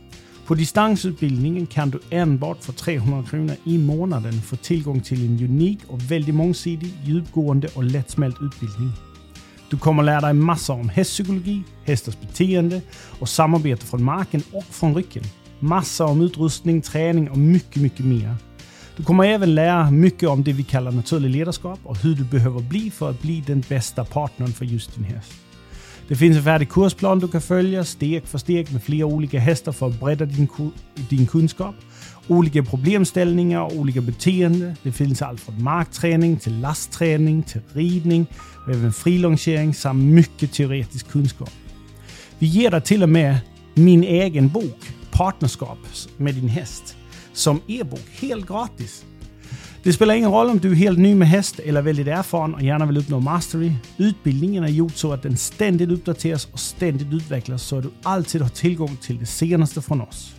På distansutbildningen kan du enbart för 300 kronor i månaden få tillgång till en unik och väldigt mångsidig, djupgående och lättsmält utbildning. Du kommer lära dig massor om hästpsykologi, hästars beteende och samarbete från marken och från rycken. Massor om utrustning, träning och mycket, mycket mer. Du kommer även lära mycket om det vi kallar naturlig ledarskap och hur du behöver bli för att bli den bästa partnern för just din häst. Det finns en färdig kursplan du kan följa steg för steg med flera olika hästar för att bredda din, din kunskap. Olika problemställningar och olika beteende. Det finns allt från markträning till lastträning till ridning och även frilongering samt mycket teoretisk kunskap. Vi ger dig till och med min egen bok Partnerskap med din häst som e-bok helt gratis. Det spelar ingen roll om du är helt ny med häst eller väldigt erfaren och gärna vill uppnå mastery. Utbildningen är gjord så att den ständigt uppdateras och ständigt utvecklas så att du alltid har tillgång till det senaste från oss.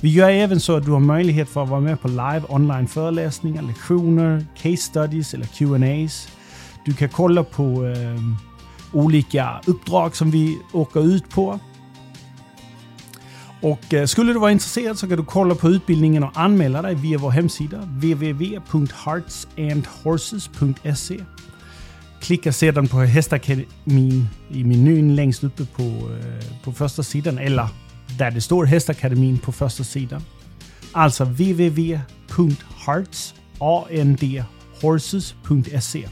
Vi gör även så att du har möjlighet för att vara med på live online föreläsningar, lektioner, case studies eller Q&As. Du kan kolla på eh, olika uppdrag som vi åker ut på. Och eh, skulle du vara intresserad så kan du kolla på utbildningen och anmäla dig via vår hemsida www.heartsandhorses.se. Klicka sedan på Hästakademin i menyn längst uppe på, eh, på första sidan eller där det står Hästakademin på första sidan. Alltså www.heartsandhorses.se.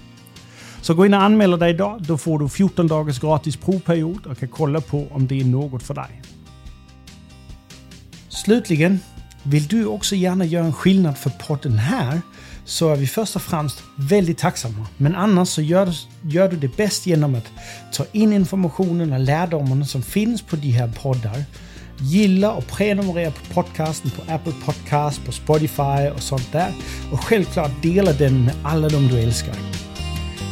Så gå in och anmäl dig idag. Då får du 14 dagars gratis provperiod och kan kolla på om det är något för dig. Slutligen, vill du också gärna göra en skillnad för podden här så är vi först och främst väldigt tacksamma. Men annars så gör, gör du det bäst genom att ta in informationen och lärdomarna som finns på de här poddar. Gilla och prenumerera på podcasten på Apple Podcast, på Spotify och sånt där. Och självklart dela den med alla de du älskar.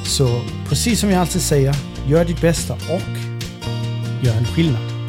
Så precis som jag alltid säger, gör ditt bästa och gör en skillnad.